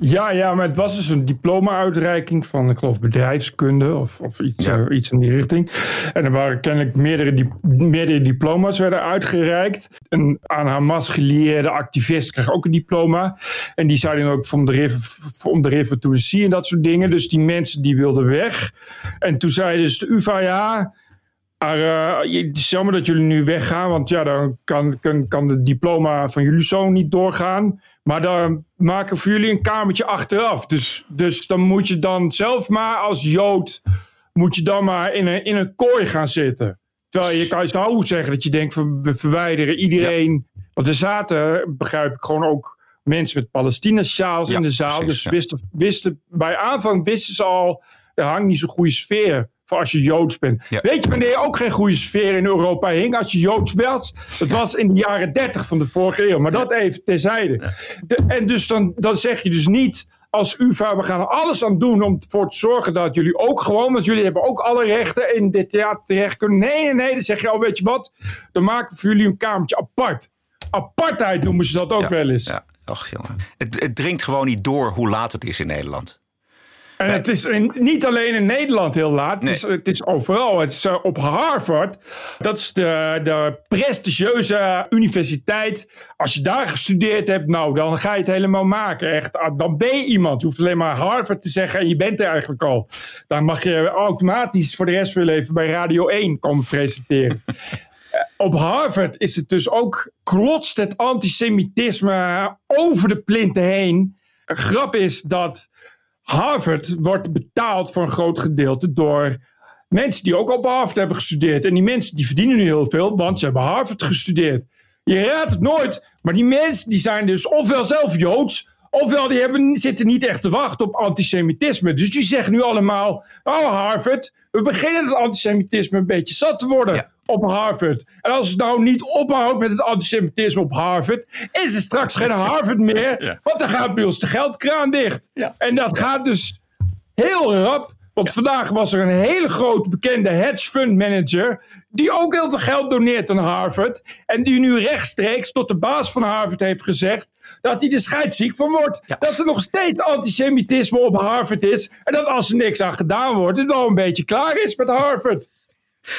Ja, ja, maar het was dus een diploma-uitreiking van, ik geloof, bedrijfskunde of, of iets, Ja. eh, iets in die richting. En er waren kennelijk meerdere, meerdere diploma's werden uitgereikt. Een aan Hamas gelieerde activist kreeg ook een diploma. En die zou dan ook from the river, from the river to the sea en dat soort dingen. Dus die mensen die wilden weg. En toen zei dus de UvA, ja... Maar eh, het is jammer dat jullie nu weggaan, want ja, dan kan, kan, kan de diploma van jullie zoon niet doorgaan. Maar dan maken we voor jullie een kamertje achteraf. Dus, dus dan moet je dan zelf maar als Jood, moet je dan maar in een, in een kooi gaan zitten. Terwijl je kan zou zeggen dat je denkt, van, we verwijderen iedereen. Want er zaten, begrijp ik, gewoon ook mensen met Palestina-sjaals Ja, in de zaal. precies, dus ja. wisten, wisten, bij aanvang wisten ze al, er hangt niet zo'n goede sfeer voor als je Joods bent. Ja. Weet je wanneer ook geen goede sfeer in Europa hing als je Joods werd? Dat was in de jaren 30 van de vorige eeuw. Maar dat even terzijde. De, en dus dan, dan zeg je dus niet als UvA, we gaan er alles aan doen om ervoor te zorgen dat jullie ook gewoon, want jullie hebben ook alle rechten in dit theater terecht kunnen. Nee, nee, nee, dan zeg je, oh weet je wat, dan maken we voor jullie een kamertje apart. Apartheid noemen ze dat ook wel eens. Ja, ach jongen. Het, het dringt gewoon niet door hoe laat het is in Nederland. En het is in- niet alleen in Nederland heel laat. Het, is, het is overal. Het is eh, op Harvard. Dat is de, de prestigieuze universiteit. Als je daar gestudeerd hebt, nou, dan ga je het helemaal maken. Echt, Ah, dan ben je iemand. Je hoeft alleen maar Harvard te zeggen en je bent er eigenlijk al. Dan mag je automatisch voor de rest van je leven bij Radio 1 komen presenteren. Eh, Op Harvard is het dus ook, klotst het antisemitisme over de plinten heen. Een grap is dat Harvard wordt betaald voor een groot gedeelte door mensen die ook op Harvard hebben gestudeerd. En die mensen die verdienen nu heel veel, want ze hebben Harvard gestudeerd. Je raadt het nooit, maar die mensen die zijn dus ofwel zelf Joods, ofwel die hebben, zitten niet echt te wachten op antisemitisme. Dus die zeggen nu allemaal, oh Harvard, we beginnen het antisemitisme een beetje zat te worden op Harvard. En als het nou niet ophoudt met het antisemitisme op Harvard, is er straks geen Harvard meer, want dan gaat bij ons de geldkraan dicht. En dat gaat dus heel rap. Want vandaag was er een hele grote bekende hedge fund manager. die ook heel veel geld doneert aan Harvard. En die nu rechtstreeks tot de baas van Harvard heeft gezegd. dat hij er scheidsziek van wordt. Dat er nog steeds antisemitisme op Harvard is. En dat als er niks aan gedaan wordt. het wel een beetje klaar is met Harvard.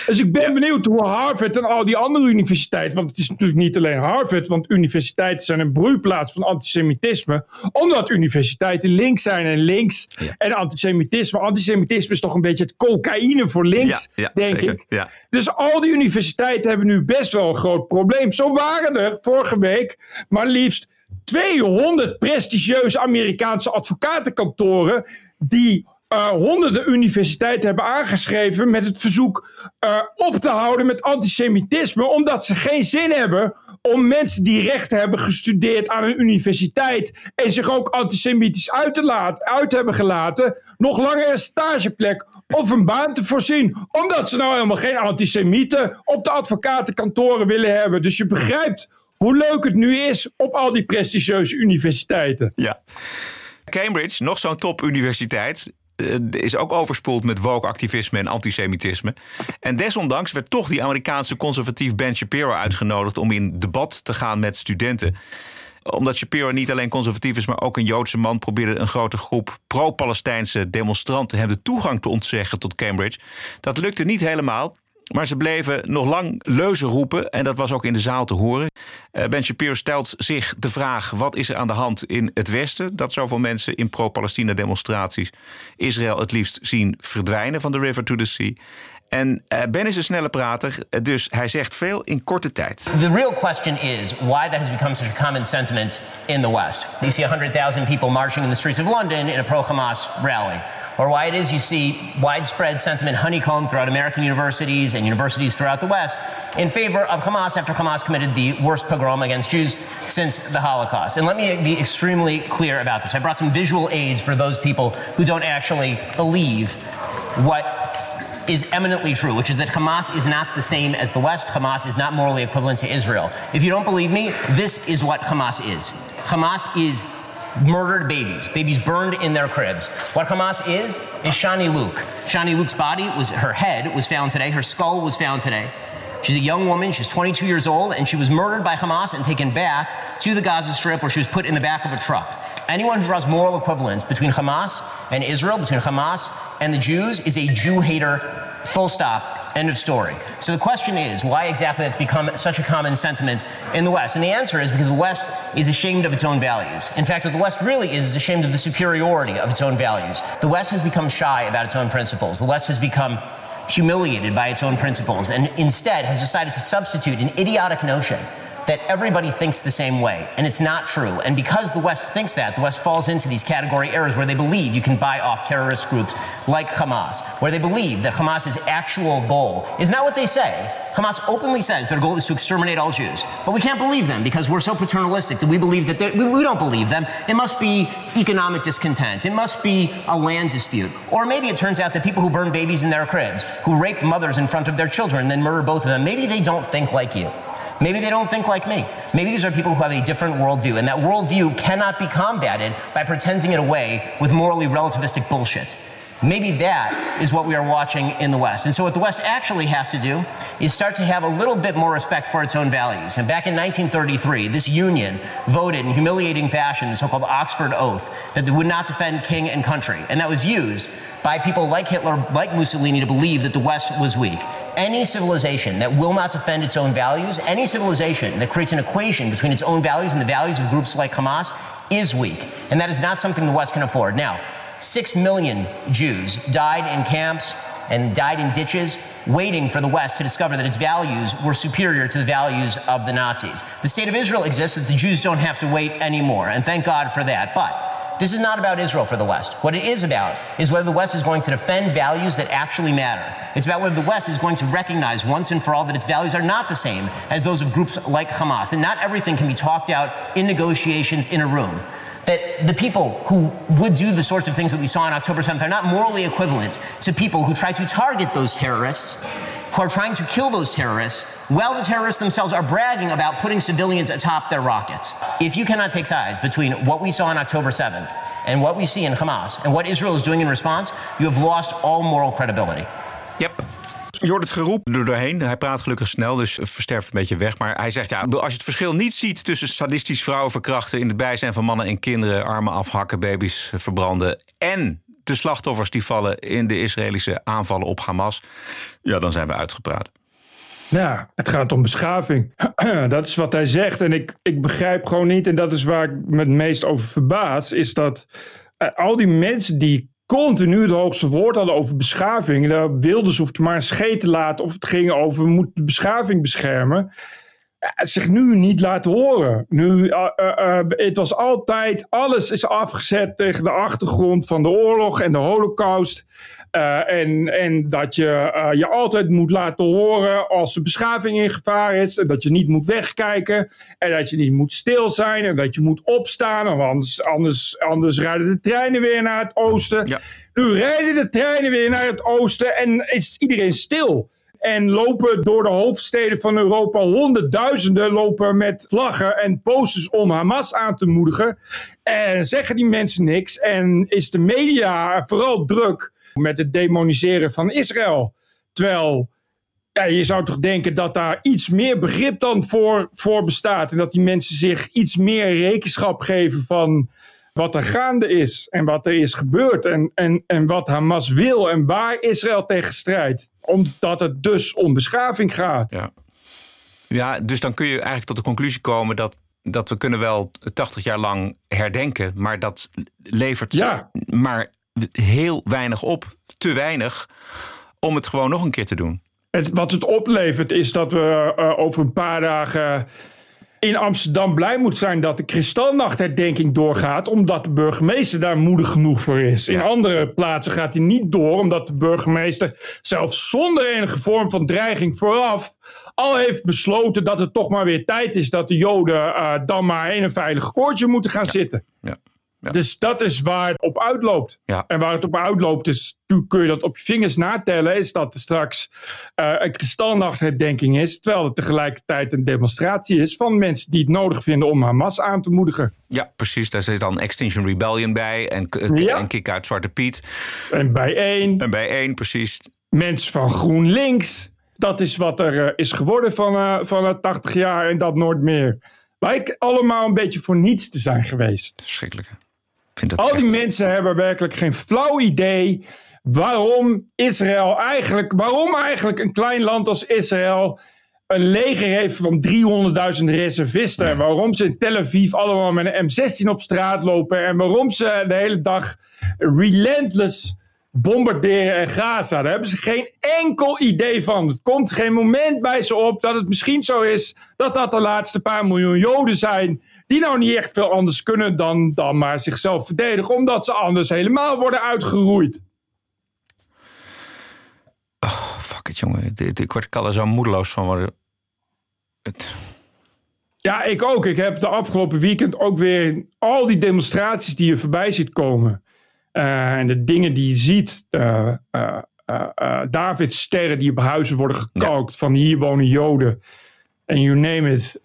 Dus ik ben benieuwd hoe Harvard en al die andere universiteiten. Want het is natuurlijk niet alleen Harvard. Want universiteiten zijn een broeiplaats van antisemitisme. Omdat universiteiten links zijn en links. En antisemitisme. Antisemitisme is toch een beetje het cocaïne voor links, Ja, denk zeker. ik. Ja. Dus al die universiteiten hebben nu best wel een groot probleem. Zo waren er vorige week maar liefst 200 prestigieuze Amerikaanse advocatenkantoren. die eh, honderden universiteiten hebben aangeschreven met het verzoek eh, op te houden met antisemitisme, omdat ze geen zin hebben om mensen die recht hebben gestudeerd aan een universiteit en zich ook antisemitisch uit, te uit hebben gelaten, nog langer een stageplek of een baan te voorzien, omdat ze nou helemaal geen antisemieten op de advocatenkantoren willen hebben. Dus je begrijpt hoe leuk het nu is op al die prestigieuze universiteiten. Ja. Cambridge, nog zo'n topuniversiteit, is ook overspoeld met woke-activisme en antisemitisme. En desondanks werd toch die Amerikaanse conservatief Ben Shapiro uitgenodigd om in debat te gaan met studenten. Omdat Shapiro niet alleen conservatief is, maar ook een Joodse man, probeerde een grote groep pro-Palestijnse demonstranten hem de toegang te ontzeggen tot Cambridge. Dat lukte niet helemaal. Maar ze bleven nog lang leuzen roepen en dat was ook in de zaal te horen. Eh, Ben Shapiro stelt zich de vraag: wat is er aan de hand in het Westen? Dat zoveel mensen in pro-Palestina demonstraties Israël het liefst zien verdwijnen van de River to the Sea. En eh, Ben is een snelle prater, eh, dus hij zegt veel in korte tijd. The real question is why that has become such a common sentiment in the West. You see 100,000 people marching in the streets of London in a pro Hamas rally. Or why it is you see widespread sentiment honeycombed throughout American universities and universities throughout the West in favor of Hamas after Hamas committed the worst pogrom against Jews since the Holocaust. And let me be extremely clear about this. I brought some visual aids for those people who don't actually believe what is eminently true, which is that Hamas is not the same as the West. Hamas is not morally equivalent to Israel. If you don't believe me, this is what Hamas is. Hamas is murdered babies, babies burned in their cribs. What Hamas is, is Shani Luke. Shani Luke's body was, her head was found today, her skull was found today. She's a young woman, she's 22 years old, and she was murdered by Hamas and taken back to the Gaza Strip where she was put in the back of a truck. Anyone who draws moral equivalence between Hamas and Israel, between Hamas and the Jews, is a Jew hater, full stop. End of story. So the question is, why exactly that's become such a common sentiment in the West? And the answer is because the West is ashamed of its own values. In fact, what the West really is is ashamed of the superiority of its own values. The West has become shy about its own principles. The West has become humiliated by its own principles and instead has decided to substitute an idiotic notion that everybody thinks the same way, and it's not true. And because the West thinks that, the West falls into these category errors where they believe you can buy off terrorist groups like Hamas, where they believe that Hamas's actual goal is not what they say. Hamas openly says their goal is to exterminate all Jews, but we can't believe them because we're so paternalistic that we believe that we, don't believe them. It must be economic discontent. It must be a land dispute. Or maybe it turns out that people who burn babies in their cribs, who rape mothers in front of their children, then murder both of them, maybe they don't think like you. Maybe they don't think like me. Maybe these are people who have a different worldview, and that worldview cannot be combated by pretending it away with morally relativistic bullshit. Maybe that is what we are watching in the West. And so, what the West actually has to do is start to have a little bit more respect for its own values. And back in 1933, this union voted in humiliating fashion the so called Oxford Oath that they would not defend king and country. And that was used by people like Hitler, like Mussolini, to believe that the West was weak. Any civilization that will not defend its own values, any civilization that creates an equation between its own values and the values of groups like Hamas, is weak. And that is not something the West can afford. Now, six million Jews died in camps and died in ditches, waiting for the West to discover that its values were superior to the values of the Nazis. The state of Israel exists that the Jews don't have to wait anymore, and thank God for that. But this is not about Israel for the West. What it is about is whether the West is going to defend values that actually matter. It's about whether the West is going to recognize once and for all that its values are not the same as those of groups like Hamas, that not everything can be talked out in negotiations in a room. That the people who would do the sorts of things that we saw on October 7th are not morally equivalent to people who try to target those terrorists who are trying to kill those terrorists while the terrorists themselves are bragging about putting civilians atop their rockets. If you cannot take sides between what we saw on October 7th and what we see in Hamas and what Israel is doing in response, you have lost all moral credibility. Yep. Je hoort het geroep er doorheen. Hij praat gelukkig snel, dus versterft een beetje weg. Maar hij zegt, ja, als je het verschil niet ziet tussen sadistisch vrouwen verkrachten... in het bijzijn van mannen en kinderen, armen afhakken, baby's verbranden... en de slachtoffers die vallen in de Israëlische aanvallen op Hamas... ja, dan zijn we uitgepraat. Ja, het gaat om beschaving. dat is wat hij zegt. En ik, ik begrijp gewoon niet, en dat is waar ik me het meest over verbaas, is dat eh, al die mensen die continu het hoogste woord hadden over beschaving, daar wilden ze maar een scheet te laten of het ging over we moeten de beschaving beschermen. eh, zich nu niet laten horen. Nu, eh, eh, het was altijd, alles is afgezet tegen de achtergrond van de oorlog en de holocaust. Eh, en, en dat je eh, je altijd moet laten horen als de beschaving in gevaar is. En dat je niet moet wegkijken. En dat je niet moet stil zijn. En dat je moet opstaan. Want anders, anders, anders rijden de treinen weer naar het oosten. Nu rijden de treinen weer naar het oosten. En is iedereen stil. En lopen door de hoofdsteden van Europa honderdduizenden lopen met vlaggen en posters om Hamas aan te moedigen. En zeggen die mensen niks. En is de media vooral druk met het demoniseren van Israël. Terwijl ja, je zou toch denken dat daar iets meer begrip dan voor, voor bestaat. En dat die mensen zich iets meer rekenschap geven van wat er gaande is. En wat er is gebeurd. En, en, en wat Hamas wil. En waar Israël tegen strijdt. Omdat het dus om beschaving gaat. Ja. Ja, dus dan kun je eigenlijk tot de conclusie komen dat, dat we kunnen wel 80 jaar lang herdenken, maar dat levert Ja. maar heel weinig op, te weinig, om het gewoon nog een keer te doen. Het, wat het oplevert is dat we eh, over een paar dagen in Amsterdam blij moeten zijn dat de Kristalnachtherdenking doorgaat, omdat de burgemeester daar moedig genoeg voor is. In andere plaatsen gaat hij niet door, omdat de burgemeester zelfs zonder enige vorm van dreiging vooraf al heeft besloten dat het toch maar weer tijd is dat de Joden eh, dan maar in een veilig koortje moeten gaan zitten. Ja. Dus dat is waar het op uitloopt. Ja. En waar het op uitloopt, dus toen kun je dat op je vingers natellen, is dat er straks eh, een kristalnachtherdenking is, terwijl het tegelijkertijd een demonstratie is van mensen die het nodig vinden om Hamas aan te moedigen. Ja, precies. Daar zit dan Extinction Rebellion bij en, Ja. en uit Zwarte Piet. En bij één. En bij één, precies. Mensen van GroenLinks. Dat is wat er eh, is geworden van, eh van eh, 80 jaar en dat nooit meer. Lijkt allemaal een beetje voor niets te zijn geweest. Verschrikkelijk. Ik vind dat Al die echt- mensen hebben werkelijk geen flauw idee waarom Israël eigenlijk, waarom eigenlijk een klein land als Israël een leger heeft van 300.000 reservisten. En waarom ze in Tel Aviv allemaal met een M16 op straat lopen. En waarom ze de hele dag relentless bombarderen in Gaza. Daar hebben ze geen enkel idee van. Het komt geen moment bij ze op dat het misschien zo is dat dat de laatste paar miljoen Joden zijn. Die nou niet echt veel anders kunnen dan, dan maar zichzelf verdedigen. Omdat ze anders helemaal worden uitgeroeid. Fuck it, jongen. Ik word er zo moedeloos van worden. Het, Ja, ik ook. Ik heb de afgelopen weekend ook weer al die demonstraties die je voorbij ziet komen. eh, en de dingen die je ziet. eh, eh, Davidsterren die op huizen worden gekalkt. Van hier wonen Joden. En you name it.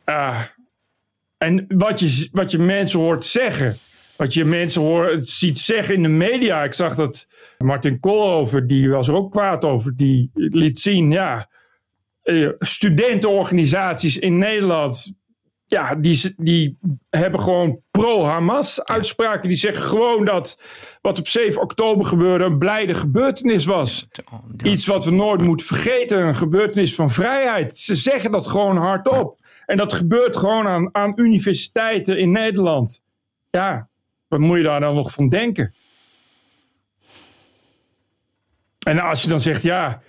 En wat je, wat je mensen hoort zeggen. Wat je mensen hoort, ziet zeggen in de media. Ik zag dat Martin Koolhoven, die was er ook kwaad over. Die liet zien, ja, eh, studentenorganisaties in Nederland. Ja, die, die hebben gewoon pro-Hamas uitspraken. Die zeggen gewoon dat wat op 7 oktober gebeurde een blijde gebeurtenis was. Iets wat we nooit moeten vergeten. Een gebeurtenis van vrijheid. Ze zeggen dat gewoon hardop. En dat gebeurt gewoon aan, aan universiteiten in Nederland. Ja, wat moet je daar dan nog van denken? En als je dan zegt, ja,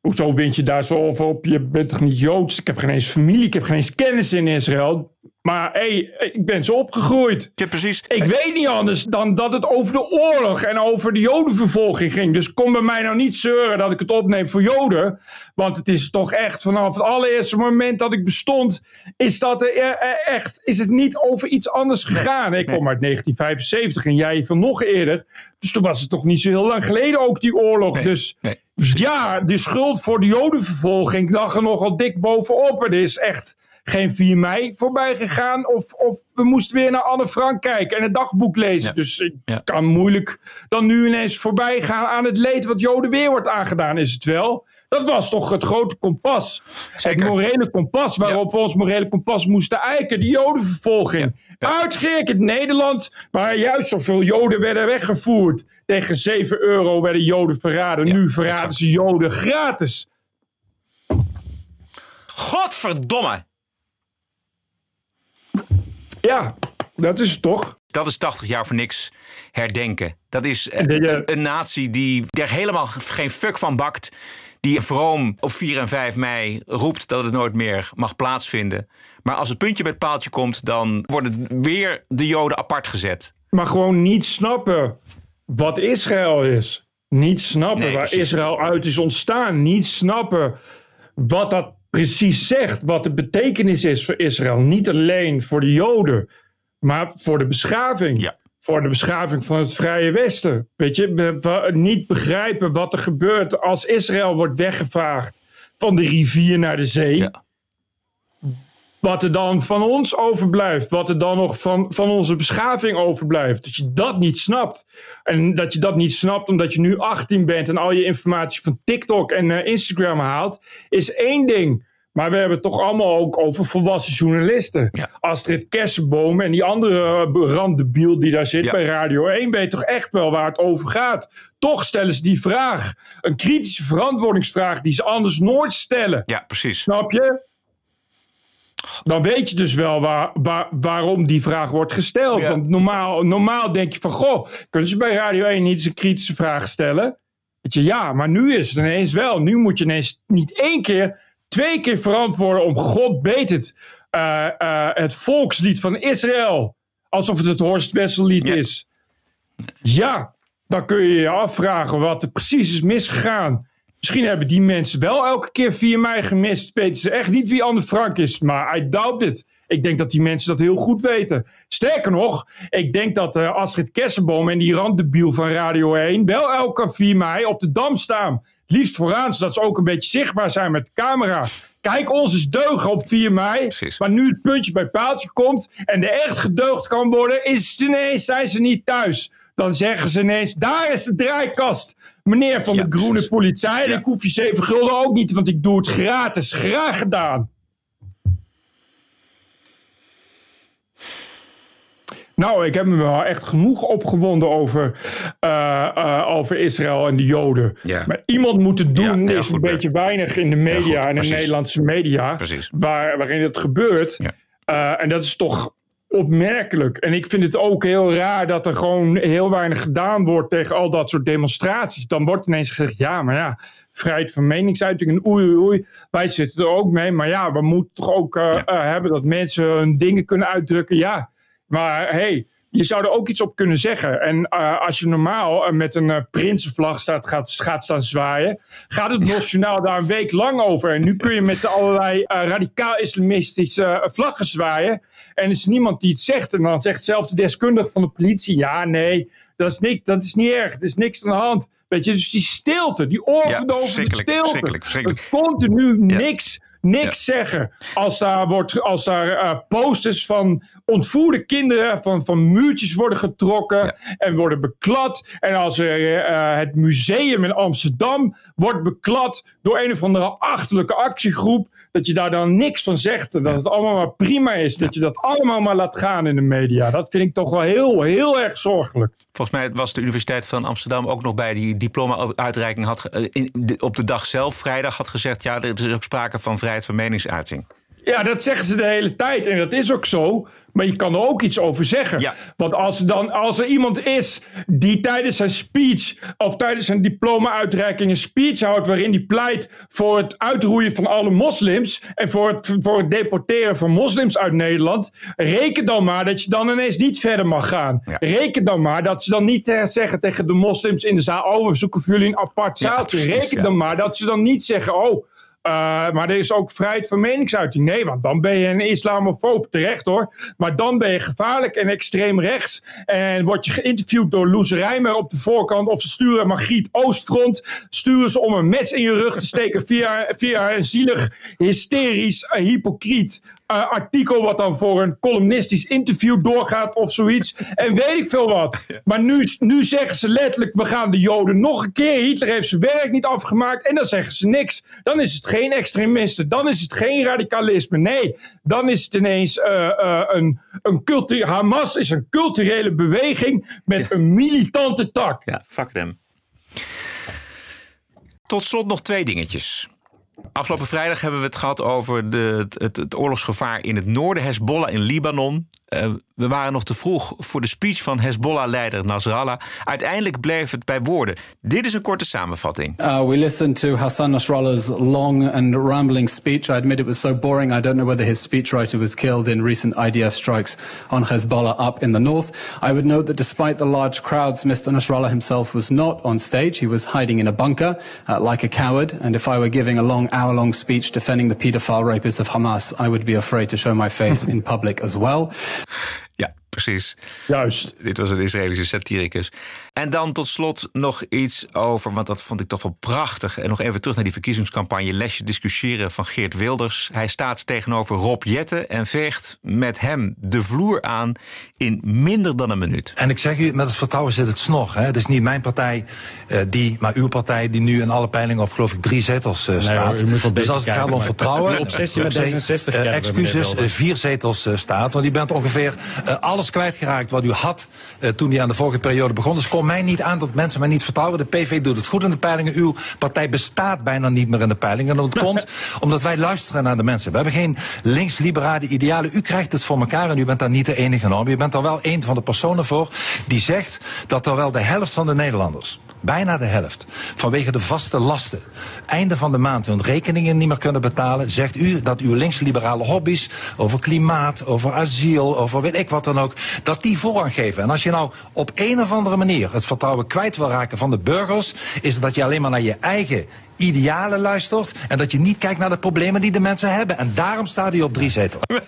hoezo wint je daar zo over op? Je bent toch niet Joods? Ik heb geen eens familie, ik heb geen eens kennis in Israël. Maar hé, hey, ik ben zo opgegroeid. Ja, precies. Ik weet niet anders dan dat het over de oorlog en over de jodenvervolging ging. Dus kom bij mij nou niet zeuren dat ik het opneem voor joden. Want het is toch echt vanaf het allereerste moment dat ik bestond... is, dat er, echt, is het niet over iets anders gegaan. Ik kom uit 1975 en jij van nog eerder. Dus toen was het toch niet zo heel lang geleden ook die oorlog. dus, ja, de schuld voor de jodenvervolging lag er nogal dik bovenop. Er is echt geen 4 mei voorbij gegaan. Of, of we moesten weer naar Anne Frank kijken en het dagboek lezen. Dus ik kan moeilijk dan nu ineens voorbij gaan aan het leed wat Joden weer wordt aangedaan. Is het wel? Dat was toch het grote kompas. Het morele kompas waarop we ons morele kompas moesten eiken. Die Jodenvervolging. Uitgerekend Nederland, waar juist zoveel Joden werden weggevoerd. Tegen 7 euro werden Joden verraden. nu verraden ze Joden gratis. Godverdomme! Ja, dat is het toch? Dat is 80 jaar voor niks herdenken. Dat is eh, ja. een, een natie die er helemaal geen fuck van bakt. Die vroom op 4 en 5 mei roept dat het nooit meer mag plaatsvinden. Maar als het puntje met paaltje komt, dan worden weer de Joden apart gezet. Maar gewoon niet snappen wat Israël is. Niet snappen Nee, waar. Israël uit is ontstaan. Niet snappen wat dat precies zegt. Wat de betekenis is voor Israël. Niet alleen voor de Joden, maar voor de beschaving. Voor de beschaving van het Vrije Westen. Weet je, we- we- niet begrijpen wat er gebeurt als Israël wordt weggevaagd van de rivier naar de zee. Wat er dan van ons overblijft. Wat er dan nog van, van onze beschaving overblijft. Dat je dat niet snapt. En dat je dat niet snapt omdat je nu 18 bent en al je informatie van TikTok en eh, Instagram haalt, is één ding. Maar we hebben het toch allemaal ook over volwassen journalisten. Astrid Kersenboom en die andere uh, randdebiel die daar zit bij Radio 1 weet toch echt wel waar het over gaat. Toch stellen ze die vraag. Een kritische verantwoordingsvraag die ze anders nooit stellen. Ja, precies. Snap je? Dan weet je dus wel waar, waar, waarom die vraag wordt gesteld. Want normaal, normaal denk je van, goh, kunnen ze bij Radio 1 niet eens een kritische vraag stellen? Weet je, ja, maar nu is het ineens wel. Nu moet je ineens niet één keer, twee keer verantwoorden om God beet het. eh, eh, het volkslied van Israël. Alsof het het Horst Wessel-lied is. Ja, dan kun je je afvragen wat er precies is misgegaan. Misschien hebben die mensen wel elke keer 4 mei gemist. Weten ze echt niet wie Anne Frank is. Maar I doubt it. Ik denk dat die mensen dat heel goed weten. Sterker nog, ik denk dat eh, Astrid Kessenboom en die randdebiel van Radio 1 wel elke 4 mei op de Dam staan. Het liefst vooraan, zodat ze ook een beetje zichtbaar zijn met de camera. Kijk, ons is deugen op 4 mei. Maar nu het puntje bij paaltje komt en er echt gedeugd kan worden, is het ineens, zijn ze niet thuis. Dan zeggen ze ineens, daar is de draaikast. Meneer van de groene politie, en ik hoef je 7 gulden ook niet, want ik doe het gratis. Graag gedaan. Nou, ik heb me wel echt genoeg opgewonden over, eh, eh, over Israël en de Joden. Ja. Maar iemand moet het doen, is goed, een Bert. beetje weinig in de media goed, en de precies. Nederlandse media. Waar, waarin het gebeurt. Eh, en dat is toch opmerkelijk. En ik vind het ook heel raar dat er gewoon heel weinig gedaan wordt tegen al dat soort demonstraties. Dan wordt ineens gezegd, ja, maar ja, vrijheid van meningsuiting en oei, oei, oei. Wij zitten er ook mee, maar ja, we moeten toch ook eh, eh, hebben dat mensen hun dingen kunnen uitdrukken. Ja, maar hey, je zou er ook iets op kunnen zeggen. En eh, als je normaal eh, met een eh, prinsenvlag staat, gaat, gaat staan zwaaien, gaat het nationaal daar een week lang over. En nu kun je met allerlei eh, radicaal-islamistische vlaggen zwaaien. En er is niemand die het zegt. En dan zegt zelfs de deskundige van de politie: ja, nee. Dat is, niks, dat is niet erg, er is niks aan de hand. Weet je, dus die stilte, die oorverdovende verschrikkelijk, stilte. verschrikkelijk, verschrikkelijk. Continu niks, niks zeggen. Als daar, wordt, als daar eh, posters van ontvoerde kinderen van, van muurtjes worden getrokken en worden beklad. En als er, eh, het museum in Amsterdam wordt beklad door een of andere achterlijke actiegroep. Dat je daar dan niks van zegt. en Dat het allemaal maar prima is. Dat je dat allemaal maar laat gaan in de media. Dat vind ik toch wel heel, heel erg zorgelijk. Volgens mij was de Universiteit van Amsterdam ook nog bij die diploma-uitreiking had, eh, op de dag zelf, vrijdag, had gezegd: ja, er is ook sprake van vrijheid van meningsuiting. Ja, dat zeggen ze de hele tijd. En dat is ook zo. Maar je kan er ook iets over zeggen. Want als er, dan, als er iemand is die tijdens zijn speech of tijdens zijn diploma-uitreiking een speech houdt waarin hij pleit voor het uitroeien van alle moslims en voor het, voor het deporteren van moslims uit Nederland, reken dan maar dat je dan ineens niet verder mag gaan. Reken dan maar dat ze dan niet zeggen tegen de moslims in de zaal, oh we zoeken voor jullie een apart zaaltje. reken dan maar dat ze dan niet zeggen, oh maar er is ook vrijheid van meningsuiting. Nee, want dan ben je een islamofoob. Terecht hoor. Maar dan ben je gevaarlijk en extreem rechts. En word je geïnterviewd door Loes Rijmer op de voorkant. Of ze sturen Margriet Oostfront. Sturen ze om een mes in je rug te steken. Via, via een zielig, hysterisch, eh, hypocriet eh, artikel. Wat dan voor een columnistisch interview doorgaat of zoiets. En weet ik veel wat. Maar nu, nu zeggen ze letterlijk: we gaan de Joden nog een keer. Hitler heeft zijn werk niet afgemaakt. En dan zeggen ze niks. Dan is het geen extremisten. Dan is het geen radicalisme. Nee, dan is het ineens eh, eh, een, een cultu- Hamas is een culturele beweging met een militante tak. Ja, fuck them. Tot slot nog twee dingetjes. Afgelopen vrijdag hebben we het gehad over de, het, het, oorlogsgevaar in het noorden, Hezbollah in Libanon. Eh, we waren nog te vroeg voor de speech van Hezbollah-leider Nasrallah. Uiteindelijk bleef het bij woorden. Dit is een korte samenvatting. Uh, we listened to Hassan Nasrallah's long and rambling speech. I admit it was so boring. I don't know whether his speechwriter was killed in recent IDF strikes on Hezbollah up in the north. I would note that despite the large crowds, Mr. Nasrallah himself was not on stage. He was hiding in a bunker uh, like a coward. And if I were giving a long hour long speech defending the pedophile rapists of Hamas, I would be afraid to show my face in public as well. Ja, Precies. Juist. Dit was een Israëlische satiricus. En dan tot slot nog iets over, want dat vond ik toch wel prachtig. En nog even terug naar die verkiezingscampagne. Lesje discussiëren van Geert Wilders. Hij staat tegenover Rob Jetten en veegt met hem de vloer aan in minder dan een minuut. En ik zeg u, met het vertrouwen zit het snog. Hè? Het is niet mijn partij, eh, die, maar uw partij, die nu in alle peilingen op geloof ik drie zetels eh, staat. hoor, u moet wel een dus als het gaat om vertrouwen. Uw obsessie met eh, D66 krijgen we, excuses, vier zetels staat. Want u bent ongeveer eh, alles kwijtgeraakt wat u had eh, toen u aan de vorige periode begon. Dus kom mij niet aan dat mensen mij niet vertrouwen. De PV doet het goed in de peilingen. Uw partij bestaat bijna niet meer in de peilingen. En dat komt omdat wij luisteren naar de mensen. We hebben geen links-liberale idealen. U krijgt het voor elkaar en u bent daar niet de enige in. U bent er wel een van de personen voor die zegt dat er wel de helft van de Nederlanders, bijna de helft, vanwege de vaste lasten, einde van de maand hun rekeningen niet meer kunnen betalen, zegt u dat uw links-liberale hobby's over klimaat, over asiel, over weet ik wat dan ook, dat die voorrang geven. En als je nou op een of andere manier het vertrouwen kwijt wil raken van de burgers, is dat je alleen maar naar je eigen idealen luistert en dat je niet kijkt naar de problemen die de mensen hebben. En daarom staat u op drie zetels.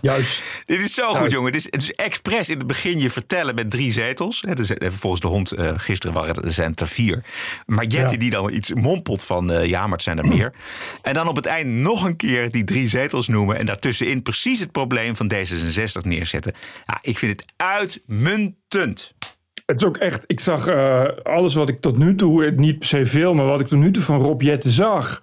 Juist. Dit is zo goed, jongen. Het is, het is expres in het begin je vertellen met drie zetels. Hè, dus, eh, volgens de hond eh, gisteren waren er, zijn het er vier. Maar Jetty Ja. die dan iets mompelt van... eh, ja, maar het zijn er meer. En dan op het eind nog een keer die drie zetels noemen... en daartussenin precies het probleem van D66 neerzetten. Ja, ik vind het uitmuntend. Het is ook echt, ik zag eh, alles wat ik tot nu toe, eh, niet per se veel, maar wat ik tot nu toe van Rob Jetten zag,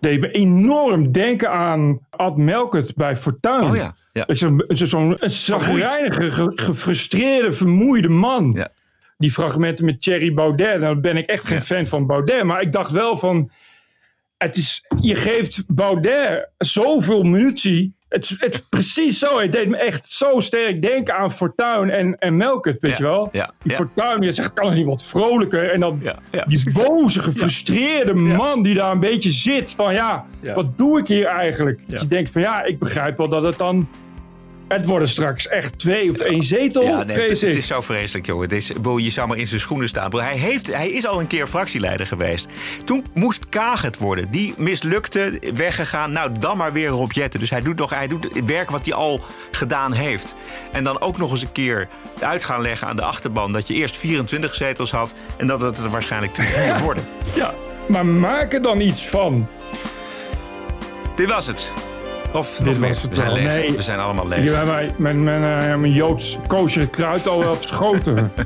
deed me enorm denken aan Ad Melkert bij Fortuyn. Oh ja, ja. Zo'n zo'n een zagrijnige, ge- gefrustreerde, vermoeide man. Die fragmenten met Thierry Baudet, nou ben ik echt geen fan van Baudet, maar ik dacht wel van, het is, je geeft Baudet zoveel munitie. Het, is- het is precies zo. Het deed me echt zo sterk denken aan Fortuyn en, en Melkert, weet je wel? ja, die ja. Fortuyn, die zegt, kan het niet wat vrolijker? En dan die boze, gefrustreerde man die daar een beetje zit. Van ja, Ja. wat doe ik hier eigenlijk? Dat je denkt van ja, ik begrijp wel dat het dan... Het worden straks echt twee of één zetel, Ja, nee, het, het is zo vreselijk, jongen. Het is, je zou maar in zijn schoenen staan. Hij, heeft, hij is al een keer fractieleider geweest. Toen moest Kaag het worden. Die mislukte, weggegaan. Nou, dan maar weer Rob Jetten. Dus hij doet, nog, hij doet het werk wat hij al gedaan heeft. En dan ook nog eens een keer uit gaan leggen aan de achterban... dat je eerst 24 zetels had... en dat het er waarschijnlijk te vier worden. Ja, maar maak er dan iets van. Dit was het. Of Dit nog meer. We zijn leeg. Nee. We zijn allemaal leeg. Ik heb mijn, mijn, mijn, eh, mijn Joods koosje kruid al wel verschoten.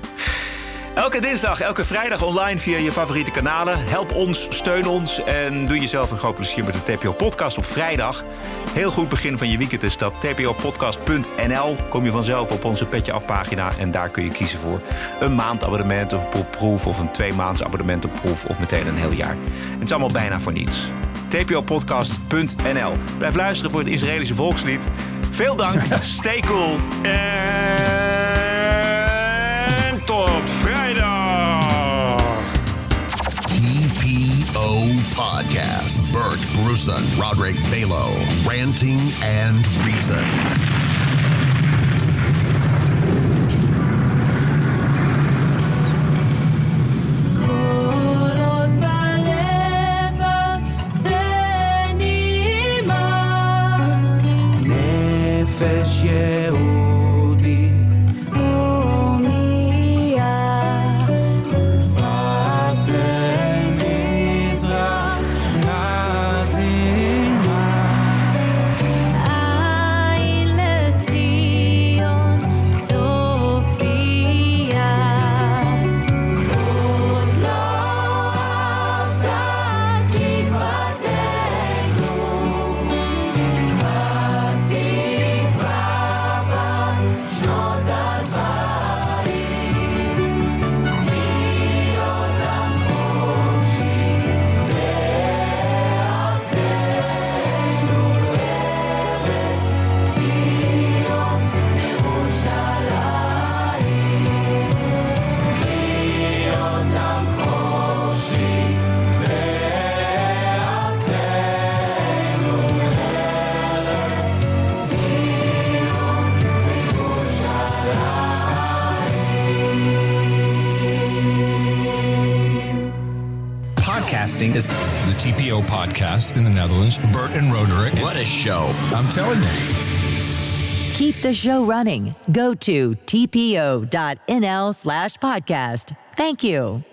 Elke dinsdag, elke vrijdag online via je favoriete kanalen. Help ons, steun ons en doe jezelf een groot plezier met de TPO Podcast op vrijdag. Heel goed begin van je weekend is dat. tpopodcast.nl kom je vanzelf op onze Petje Af pagina. En daar kun je kiezen voor een maandabonnement of een proef... of een twee maands abonnement op proef of meteen een heel jaar. Het is allemaal bijna voor niets. tpopodcast.nl Blijf luisteren voor het Israëlische volkslied. Veel dank, stay cool. En tot vrijdag. TPO Podcast. Bert Bruson, Roderick Balo. Ranting and Reason. guest in the Netherlands, Bert and Roderick. What a show. I'm telling you. Keep the show running. Go to tpo.nl slash podcast. Thank you.